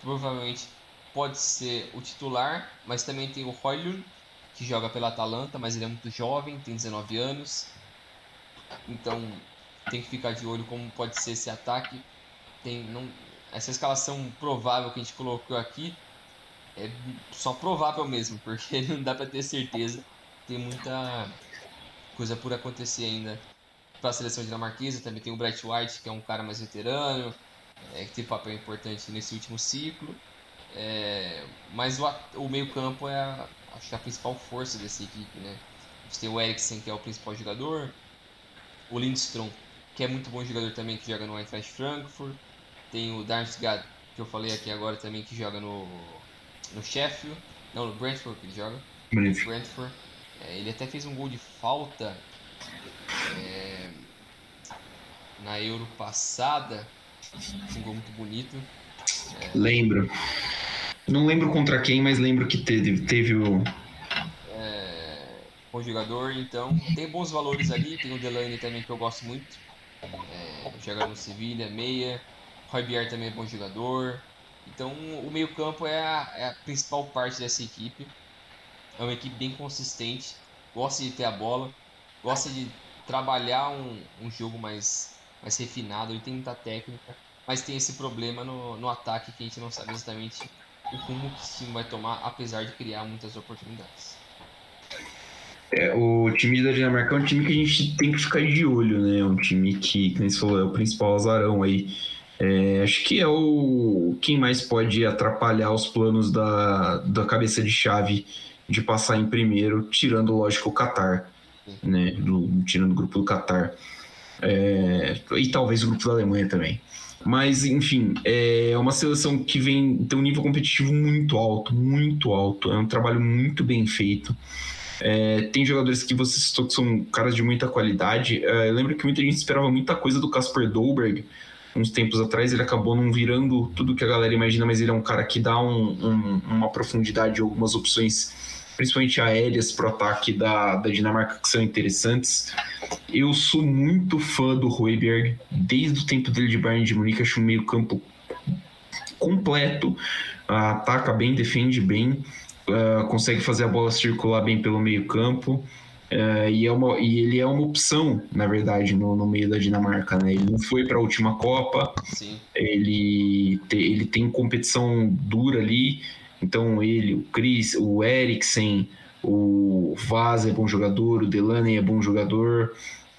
S3: provavelmente pode ser o titular, mas também tem o Højlund, que joga pela Atalanta, mas ele é muito jovem, tem 19 anos. Então tem que ficar de olho como pode ser esse ataque. Tem, não, essa escalação provável que a gente colocou aqui é só provável mesmo, porque não dá para ter certeza. Tem muita coisa por acontecer ainda para a seleção dinamarquesa. Também tem o Bright White, que é um cara mais veterano, é, que tem papel importante nesse último ciclo. É, mas o, o meio-campo é a, acho é a principal força dessa equipe, né? A gente tem o Eriksen, que é o principal jogador, o Lindstrom, que é muito bom jogador também, que joga no Eintracht Frankfurt. Tem o Darmstadt, que eu falei aqui agora também, que joga no, no Sheffield. Não, no Brentford que ele joga.
S2: Brentford.
S3: Brentford. É, ele até fez um gol de falta é, na Euro passada. Um gol muito bonito.
S2: É, lembro. Não lembro contra quem, mas lembro que teve, teve o.
S3: É, bom jogador, então. Tem bons valores ali. Tem o Delaney também que eu gosto muito. É, joga no Sevilha, meia. Roy Bier também é bom jogador. Então o meio-campo é, é, a principal parte dessa equipe. É uma equipe bem consistente, gosta de ter a bola, gosta de trabalhar um, um jogo mais, mais refinado, ele tem muita técnica, mas tem esse problema no, no ataque que a gente não sabe exatamente o rumo que esse time vai tomar, apesar de criar muitas oportunidades.
S2: É, o time da Dinamarca é um time que a gente tem que ficar de olho, né? É um time que, como você falou, é o principal azarão aí. É, acho que é o quem mais pode atrapalhar os planos da, da cabeça de chave de passar em primeiro, tirando, lógico, o Qatar, né? Do, tirando o grupo do Qatar. É, e talvez o grupo da Alemanha também. Mas, enfim, é uma seleção que vem tem um nível competitivo muito alto, muito alto. É um trabalho muito bem feito. É, tem jogadores que você citou que são caras de muita qualidade. É, eu lembro que muita gente esperava muita coisa do Casper Dolberg uns tempos atrás. Ele acabou não virando tudo que a galera imagina, mas ele é um cara que dá um, um, uma profundidade, algumas opções principalmente aéreas para o ataque da, da Dinamarca, que são interessantes. Eu sou muito fã do Hoiberg, desde o tempo dele de Bayern de Munique, acho um meio campo completo, ataca bem, defende bem, uh, consegue fazer a bola circular bem pelo meio campo. Uh, e, é uma, e ele é uma opção, na verdade, no, no meio da Dinamarca. Né? Ele não foi para a última Copa,
S3: Sim.
S2: Ele, te, ele tem competição dura ali, então ele, o Chris, o Eriksen, o Vaz é bom jogador, o Delaney é bom jogador.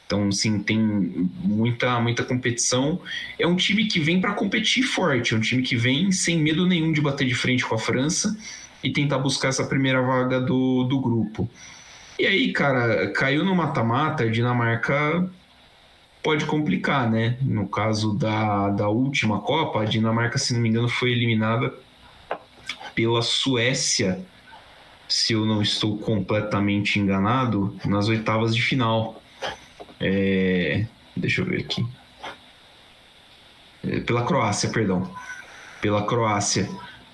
S2: Então, sim, tem muita, muita competição. É um time que vem para competir forte, é um time que vem sem medo nenhum de bater de frente com a França e tentar buscar essa primeira vaga do, do grupo. E aí, cara, caiu no mata-mata, a Dinamarca pode complicar, né? No caso da, da última Copa, a Dinamarca, se não me engano, foi eliminada pela Suécia, se eu não estou completamente enganado, nas oitavas de final. É, deixa eu ver aqui. É, pela Croácia, perdão. Pela Croácia.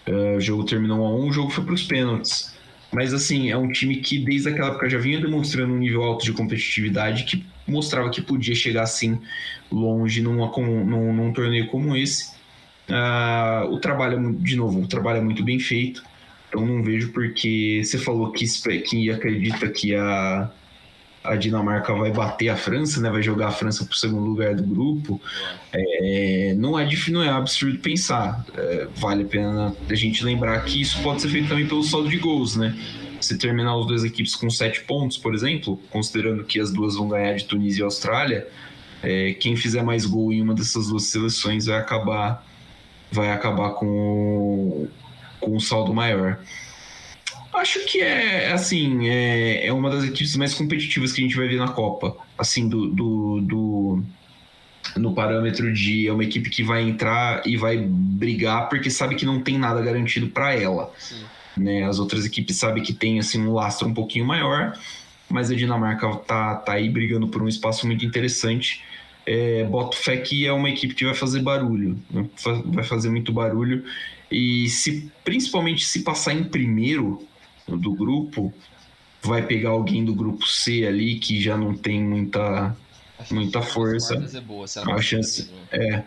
S2: Uh, o jogo terminou a 1, o jogo foi para os pênaltis. Mas assim, é um time que desde aquela época já vinha demonstrando um nível alto de competitividade que mostrava que podia chegar assim longe numa, num, num torneio como esse. Uh, o trabalho, de novo, o trabalho é muito bem feito. Então não vejo porque você falou que, que acredita que a, a Dinamarca vai bater a França, né? Vai jogar a França para o segundo lugar do grupo. É, não, é, não é absurdo pensar. É, vale a pena a gente lembrar que isso pode ser feito também pelo saldo de gols, né? Se terminar os duas equipes com sete pontos, por exemplo, considerando que as duas vão ganhar de Tunísia e Austrália, é, quem fizer mais gol em uma dessas duas seleções vai acabar vai acabar com, com um saldo maior. Acho que é assim, é, é uma das equipes mais competitivas que a gente vai ver na Copa. Assim, do, do, do no parâmetro de é uma equipe que vai entrar e vai brigar porque sabe que não tem nada garantido para ela. Né? As outras equipes sabem que tem assim um lastro um pouquinho maior, mas a Dinamarca tá, tá aí brigando por um espaço muito interessante. É, boto fé que é uma equipe que vai fazer barulho, né? vai fazer muito barulho e se principalmente se passar em primeiro, do grupo, vai pegar alguém do grupo C ali que já não tem muita, muita força. É boa, a chance é.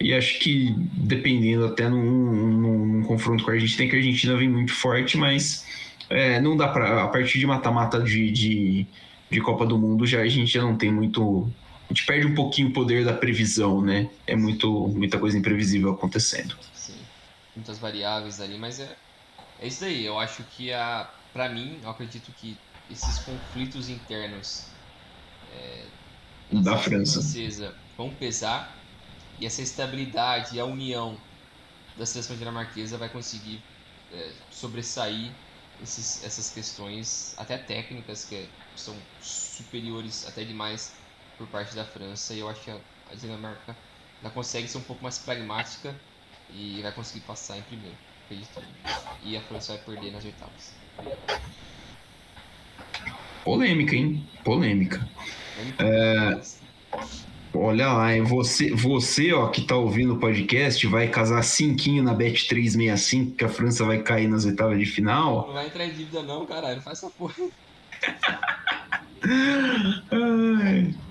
S2: E acho que dependendo até num, num, num, confronto com a Argentina, que a Argentina vem muito forte, mas é, não dá para a partir de mata-mata de, de, de, Copa do Mundo já a gente já não tem muito a gente perde um pouquinho o poder da previsão, né? É muito muita coisa imprevisível acontecendo.
S3: Sim, muitas variáveis ali, mas é é isso daí, eu acho que a. Pra mim, eu acredito que esses conflitos internos
S2: é, da França
S3: francesa vão pesar e essa estabilidade e a união da seleção dinamarquesa vai conseguir é, sobressair esses, essas questões, até técnicas, que são superiores até demais por parte da França. E eu acho que a, Dinamarca ela consegue ser um pouco mais pragmática e vai conseguir passar em primeiro acredito E a França vai perder nas oitavas.
S2: Polêmica, hein? Polêmica. É... Olha lá, hein? Você, você ó, que tá ouvindo o podcast vai casar cinquinho na Bet 365 que a França vai cair nas oitavas de final.
S3: Não vai entrar em dívida não, caralho. Faz essa porra.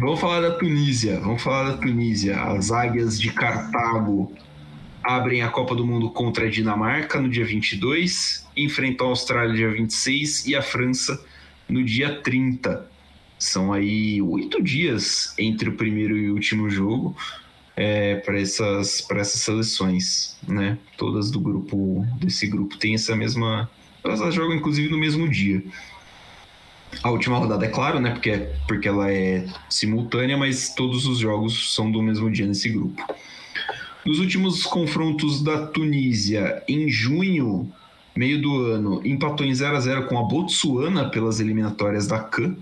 S2: Vamos falar da Tunísia. Vamos falar da Tunísia. As águias de Cartago abrem a Copa do Mundo contra a Dinamarca no dia 22, enfrentam a Austrália dia 26 e a França no dia 30. São aí oito dias entre o primeiro e o último jogo é, para essas, essas seleções, né? Todas do grupo, desse grupo tem essa mesma. Elas jogam inclusive no mesmo dia. A última rodada é claro, né? Porque, porque ela é simultânea, mas todos os jogos são do mesmo dia nesse grupo. Nos últimos confrontos da Tunísia, em junho, meio do ano, empatou em 0 a 0 com a Botsuana pelas eliminatórias da CAN,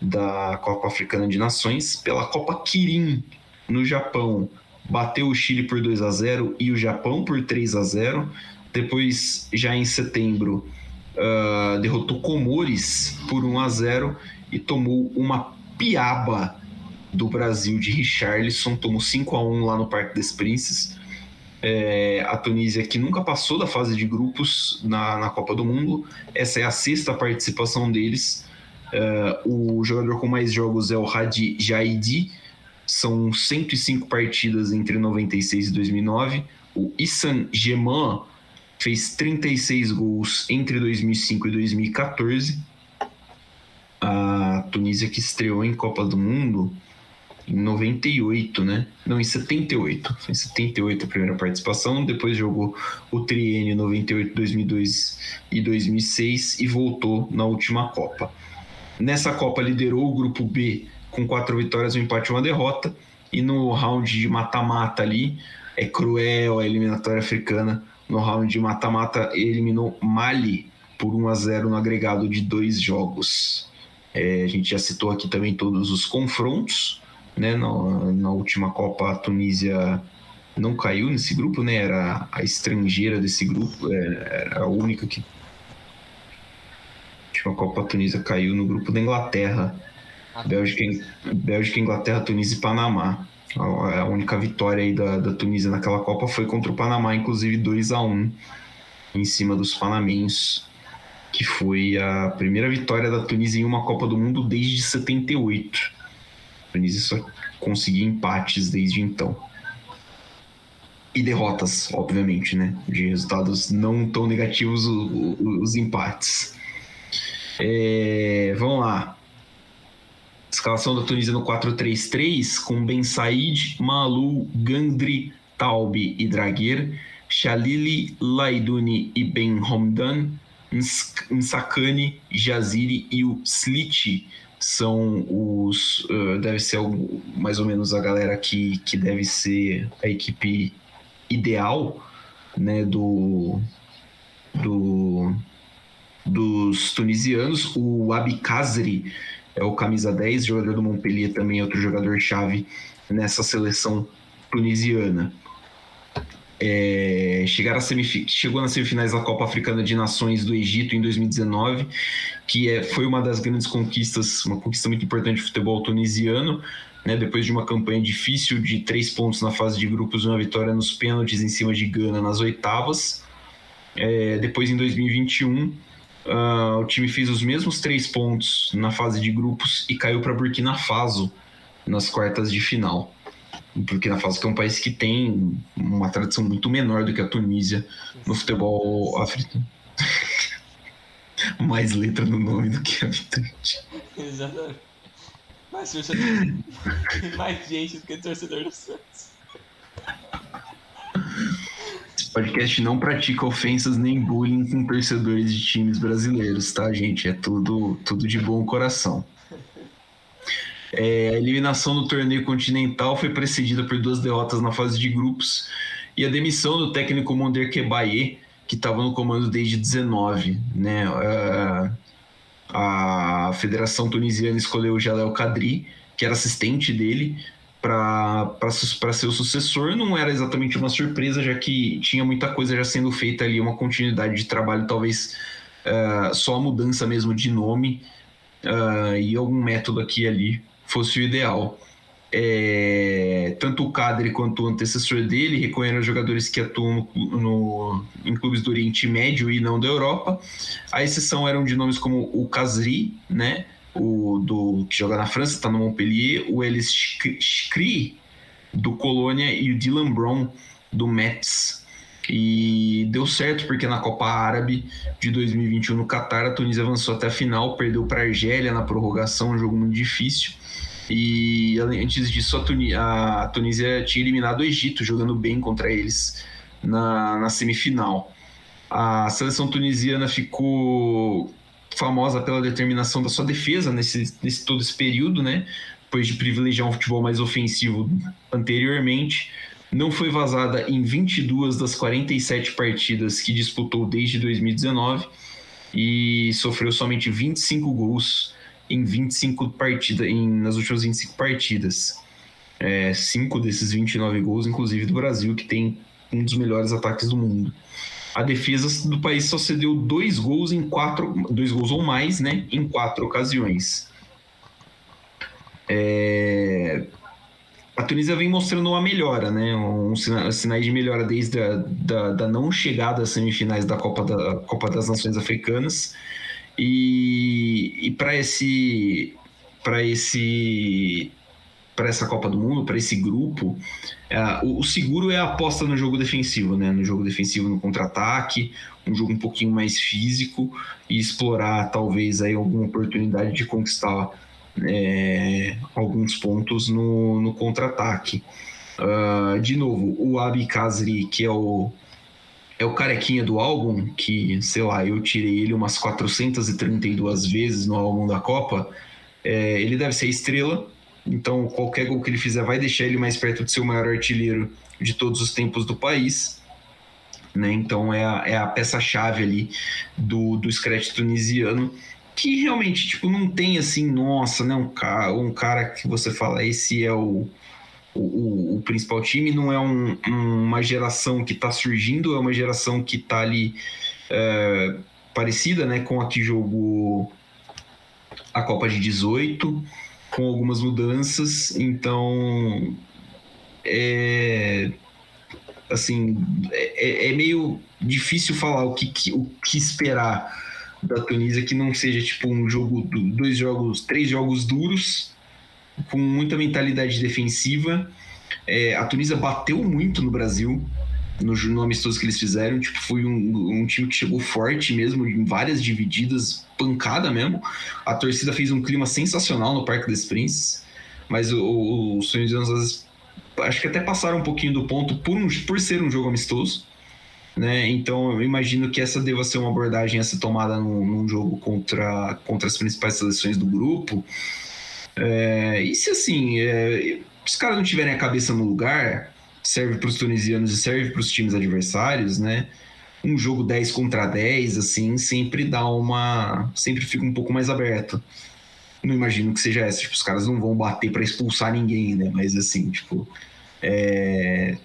S2: da Copa Africana de Nações, pela Copa Kirin no Japão, bateu o Chile por 2 a 0 e o Japão por 3 a 0. Depois, já em setembro, uh, derrotou Comores por 1 a 0 e tomou uma piaba do Brasil de Richarlison, tomou 5 a 1 lá no Parque des Princes. É, a Tunísia que nunca passou da fase de grupos na, na Copa do Mundo. Essa é a sexta participação deles. É, o jogador com mais jogos é o Hadi Jaidi. São 105 partidas entre 96 e 2009. O Issan Geman fez 36 gols entre 2005 e 2014. A Tunísia que estreou em Copa do Mundo em 98, né? Não, em 78. Foi em 78 a primeira participação. Depois jogou o triênio 98, 2002 e 2006 e voltou na última Copa. Nessa Copa liderou o grupo B com quatro vitórias, um empate e uma derrota. E no round de mata-mata ali, é cruel a eliminatória africana. No round de mata-mata, eliminou Mali por 1 a 0 no agregado de dois jogos. É, a gente já citou aqui também todos os confrontos. Né? Na, na última Copa, a Tunísia não caiu nesse grupo, né? Era a estrangeira desse grupo, é, era a única que. A última Copa, a Tunísia caiu no grupo da Inglaterra. Bélgica, Bélgica, Inglaterra, Tunísia e Panamá. A única vitória aí da, da Tunísia naquela Copa foi contra o Panamá, inclusive 2 a 1 em cima dos panamenhos, que foi a primeira vitória da Tunísia em uma Copa do Mundo desde 78. A Tunísia só conseguia empates desde então. E derrotas, obviamente, né? De resultados não tão negativos os, empates. É, vamos lá. Escalação da Tunísia no 4-3-3 com Ben Said, Malu, Gandri, Taube e Draguer, Shalili, Laiduni e Ben Homdan, Nsakani, Jaziri e o Sliti são os. Uh, deve ser mais ou menos a galera que, que deve ser a equipe ideal né, do, do, dos tunisianos. O Abikazri é o camisa 10, jogador do Montpellier também, outro jogador-chave nessa seleção tunisiana. É, chegar a chegou nas semifinais da Copa Africana de Nações do Egito em 2019, que é, foi uma das grandes conquistas, uma conquista muito importante do futebol tunisiano, né, depois de uma campanha difícil de três pontos na fase de grupos e uma vitória nos pênaltis em cima de Gana nas oitavas. É, depois, em 2021, Uh, o time fez os mesmos três pontos na fase de grupos e caiu para Burkina Faso nas quartas de final. Burkina Faso que é um país que tem uma tradição muito menor do que a Tunísia no futebol africano. Mais letra no nome do que habitante.
S3: Exatamente. Mais torcedor. Mais gente do que torcedor do Santos
S2: podcast não pratica ofensas nem bullying com torcedores de times brasileiros, tá, gente? É tudo, tudo de bom coração. É, a eliminação do torneio continental foi precedida por duas derrotas na fase de grupos e a demissão do técnico Monder Kebaye, que estava no comando desde 19. Né? A, a Federação Tunisiana escolheu o Jalel Kadri, que era assistente dele, para ser o sucessor não era exatamente uma surpresa, já que tinha muita coisa já sendo feita ali, uma continuidade de trabalho, talvez uh, só a mudança mesmo de nome uh, e algum método aqui e ali fosse o ideal. É, tanto o Cadre quanto o antecessor dele reconheceram jogadores que atuam no, no, em clubes do Oriente Médio e não da Europa. A exceção eram de nomes como o Kazri, né? O do que joga na França, está no Montpellier, o Elis Skri do Colônia e o Dylan Brown do Metz. E deu certo porque na Copa Árabe de 2021 no Catar, a Tunísia avançou até a final, perdeu para a Argélia na prorrogação, um jogo muito difícil. E antes disso, a, Tunísia, tinha eliminado o Egito, jogando bem contra eles na, na semifinal. A seleção tunisiana ficou famosa pela determinação da sua defesa nesse, nesse todo esse período, né? Depois de privilegiar um futebol mais ofensivo anteriormente. Não foi vazada em 22 das 47 partidas que disputou desde 2019 e sofreu somente 25 gols em 25 partidas, em, nas últimas 25 partidas. É, cinco desses 29 gols, inclusive do Brasil, que tem um dos melhores ataques do mundo a defesa do país só cedeu dois gols em quatro, dois gols ou mais, né, em quatro ocasiões. É... A Tunísia vem mostrando uma melhora, né, um sinais de melhora desde a da, da não chegada às semifinais da Copa, da Copa das Nações Africanas e, e para esse para esse para essa Copa do Mundo, para esse grupo, é, o, o, seguro é a aposta no jogo defensivo, né? No jogo defensivo, no contra-ataque, um jogo um pouquinho mais físico e explorar talvez aí alguma oportunidade de conquistar é, alguns pontos no, no contra-ataque. Uh, de novo, o Abi Kazri, que é o, é o carequinha do álbum, que, sei lá, eu tirei ele umas 432 vezes no álbum da Copa, é, ele deve ser estrela, então qualquer gol que ele fizer vai deixar ele mais perto de ser o maior artilheiro de todos os tempos do país. Né? Então é a, é a peça-chave ali do, do Scratch tunisiano que realmente tipo não tem assim nossa né um cara um cara que você fala esse é o o, o, principal time não é um, uma geração que está surgindo, é uma geração que está ali é, parecida né, com a que jogou a Copa de 18, com algumas mudanças. Então, é, assim, é, é meio difícil falar o que, que, o que esperar da Tunísia que não seja tipo um jogo, dois jogos, três jogos duros com muita mentalidade defensiva. É, a Tunísia bateu muito no Brasil, no, no amistoso que eles fizeram. Tipo, foi um, um, time que chegou forte mesmo, em várias divididas, pancada mesmo. A torcida fez um clima sensacional no Parque das Princes, mas os tunisianos às vezes, acho que até passaram um pouquinho do ponto por, um, por ser um jogo amistoso. Né? Então eu imagino que essa deva ser uma abordagem a ser tomada num, num jogo contra, contra as principais seleções do grupo. É, e se assim, é, os caras não tiverem a cabeça no lugar, serve para os tunisianos e serve para os times adversários, né? Um jogo 10 contra 10, assim, sempre dá uma. Sempre fica um pouco mais aberto. Não imagino que seja essa. Tipo, os caras não vão bater para expulsar ninguém, né? Mas assim, tipo. É,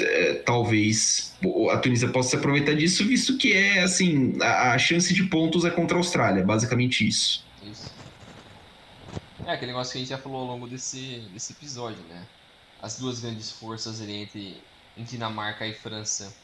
S2: é, talvez a Tunísia possa se aproveitar disso, visto que é assim, a, a chance de pontos é contra a Austrália, basicamente isso.
S3: É aquele negócio que a gente já falou ao longo desse, desse episódio, né? As duas grandes forças ali entre, entre Dinamarca e França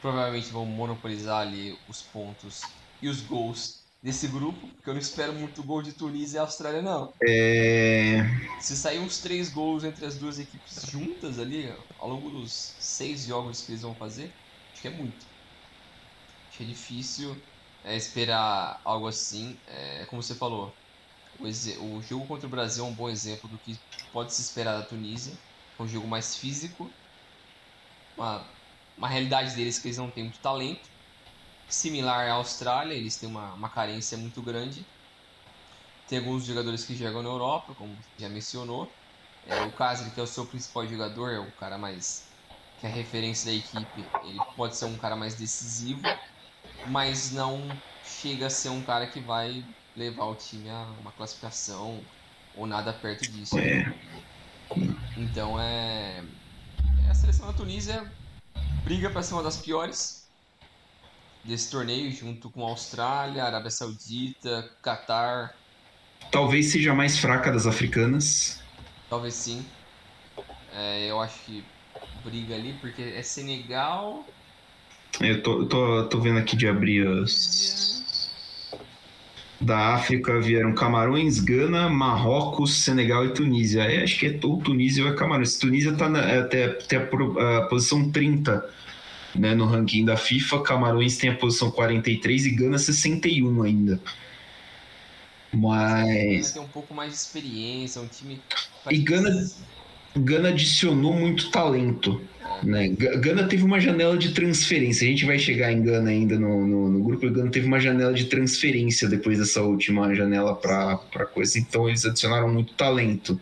S3: provavelmente vão monopolizar ali os pontos e os gols desse grupo, porque eu não espero muito gol de Tunísia e Austrália, não.
S2: É...
S3: Se sair uns três gols entre as duas equipes juntas ali, ao longo dos seis jogos que eles vão fazer, acho que é muito. Acho que é difícil é, esperar algo assim, é, como você falou o, o jogo contra o Brasil é um bom exemplo do que pode se esperar da Tunísia. É um jogo mais físico. Uma, uma realidade deles que eles não têm muito talento. Similar à Austrália, eles têm uma, uma carência muito grande. Tem alguns jogadores que jogam na Europa, como já mencionou. É, o Casemiro, que é o seu principal jogador, é o cara mais que é a referência da equipe. Ele pode ser um cara mais decisivo, mas não chega a ser um cara que vai levar o time a uma classificação ou nada perto disso. É. Então é, é. A seleção da Tunísia briga para ser uma das piores desse torneio, junto com a Austrália, Arábia Saudita, Catar.
S2: Talvez seja a mais fraca das africanas.
S3: Talvez sim. É, eu acho que briga ali, porque é Senegal.
S2: Eu tô, tô, tô vendo aqui de abrir as da África vieram Camarões, Gana, Marrocos, Senegal e Tunísia. É, acho que é ou Tunísia ou é Camarões. Tunísia está é, até, até a, a, posição 30 né, no ranking da FIFA. Camarões tem a posição 43 e Gana 61 ainda. Mas.
S3: Tem um pouco mais de experiência, um time.
S2: E Gana, Gana adicionou muito talento. Né? Gana teve uma janela de transferência. A gente vai chegar em Gana ainda no, no, no grupo. O Gana teve uma janela de transferência depois dessa última janela para coisa. Então eles adicionaram muito talento.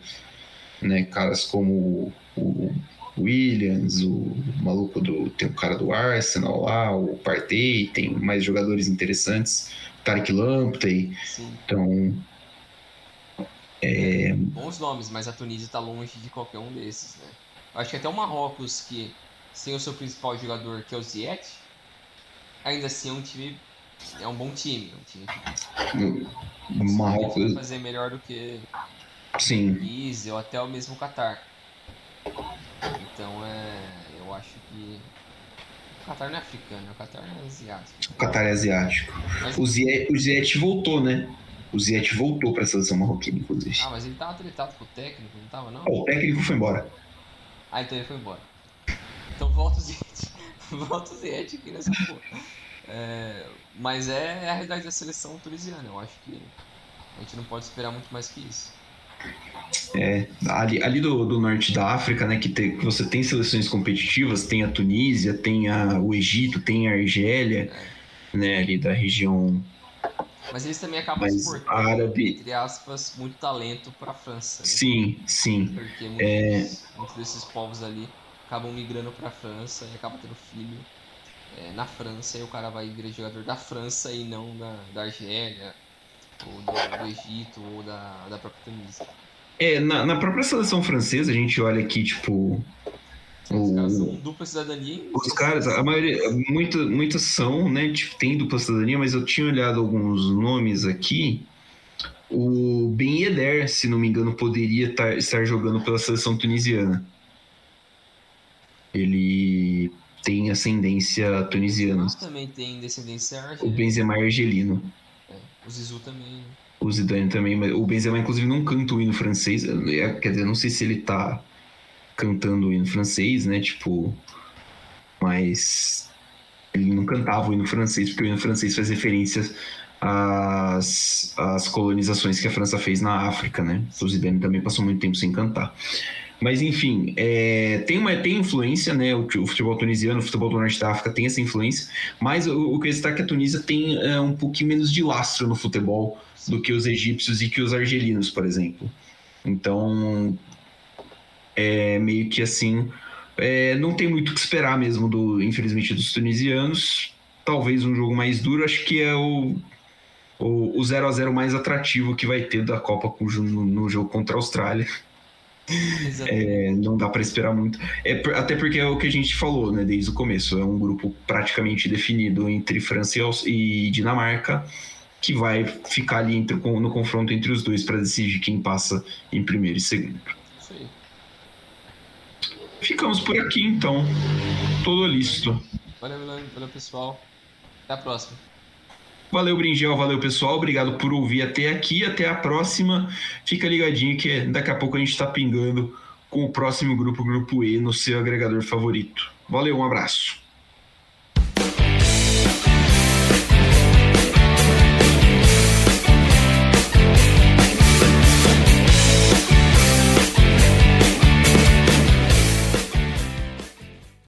S2: Né? Caras como o, Williams, o maluco do. Tem o cara do Arsenal lá, o Partey, tem mais jogadores interessantes. Tarek Lamptey. Então.
S3: É... Bons nomes, mas a Tunísia está longe de qualquer um desses, né? Acho que até o Marrocos, que sem o seu principal jogador, que é o Ziet, ainda assim é um time. É um bom time. É um time que
S2: o Marrocos vai
S3: fazer melhor do que
S2: Sim.
S3: o ou até o mesmo Qatar. Então é. Eu acho que. O Qatar não é africano, o Qatar é asiático.
S2: O Qatar é asiático. Mas... O Ziet voltou, né? O Ziet voltou para a seleção marroquina, inclusive.
S3: Ah, mas ele tava tretado com o técnico, não tava não?
S2: Oh, o técnico foi embora.
S3: Ah, então ele foi embora. Então volta o Zete. volta o Zete aqui nessa porra. É, mas é, é, a realidade da seleção tunisiana. Eu acho que A gente não pode esperar muito mais que isso.
S2: É, ali, ali do, do, norte da África, né, que, te, que, você tem seleções competitivas, tem a Tunísia, tem a, o Egito, tem a Argélia, é. né, ali da região.
S3: Mas eles também acabam exportando,
S2: árabe...
S3: entre aspas, muito talento para a França. Né?
S2: Sim, sim.
S3: Porque muitos, é... muitos desses povos ali acabam migrando para a França e acabam tendo filho é, na França e o cara vai virar jogador da França e não da, da Argélia, ou do, do Egito, ou da, da própria Tunísia.
S2: É, na, na própria seleção francesa, a gente olha aqui, tipo.
S3: Os caras são dupla cidadania.
S2: Os caras, a maioria, muita, muitas são, né? Tipo, tem dupla cidadania, mas eu tinha olhado alguns nomes aqui. O Ben Yedder, se não me engano, poderia tar, estar jogando pela seleção tunisiana. Ele tem ascendência tunisiana.
S3: O também tem descendência argelina.
S2: O Benzema é argelino.
S3: É, o Zizu também.
S2: O Zidane também, mas o Benzema inclusive não canta o hino francês. É, quer dizer, não sei se ele tá cantando o hino francês, né? Tipo, mas ele não cantava o hino francês, porque o hino francês faz referência às, às colonizações que a França fez na África, né? O Zidane também passou muito tempo sem cantar. Mas enfim, é, tem, uma, tem influência, né? O, o, futebol tunisiano, o futebol do norte da África tem essa influência, mas o, o que está é que a Tunísia tem é, um pouquinho menos de lastro no futebol do que os egípcios e que os argelinos, por exemplo. Então, é meio que assim, é, não tem muito o que esperar mesmo, do, infelizmente, dos tunisianos. Talvez um jogo mais duro, acho que é o, o, o 0 a 0 mais atrativo que vai ter da Copa no, no jogo contra a Austrália. É, não dá para esperar muito. É, até porque é o que a gente falou, né, desde o começo. É um grupo praticamente definido entre França e Dinamarca, que vai ficar ali entre, no confronto entre os dois para decidir quem passa em primeiro e segundo. Ficamos por aqui então. Todo listo.
S3: Valeu, valeu, pessoal. Até a próxima.
S2: Valeu, Bringel, valeu, pessoal. Obrigado por ouvir até aqui. Até a próxima. Fica ligadinho que daqui a pouco a gente está pingando com o próximo grupo, Grupo E, no seu agregador favorito. Valeu, um abraço.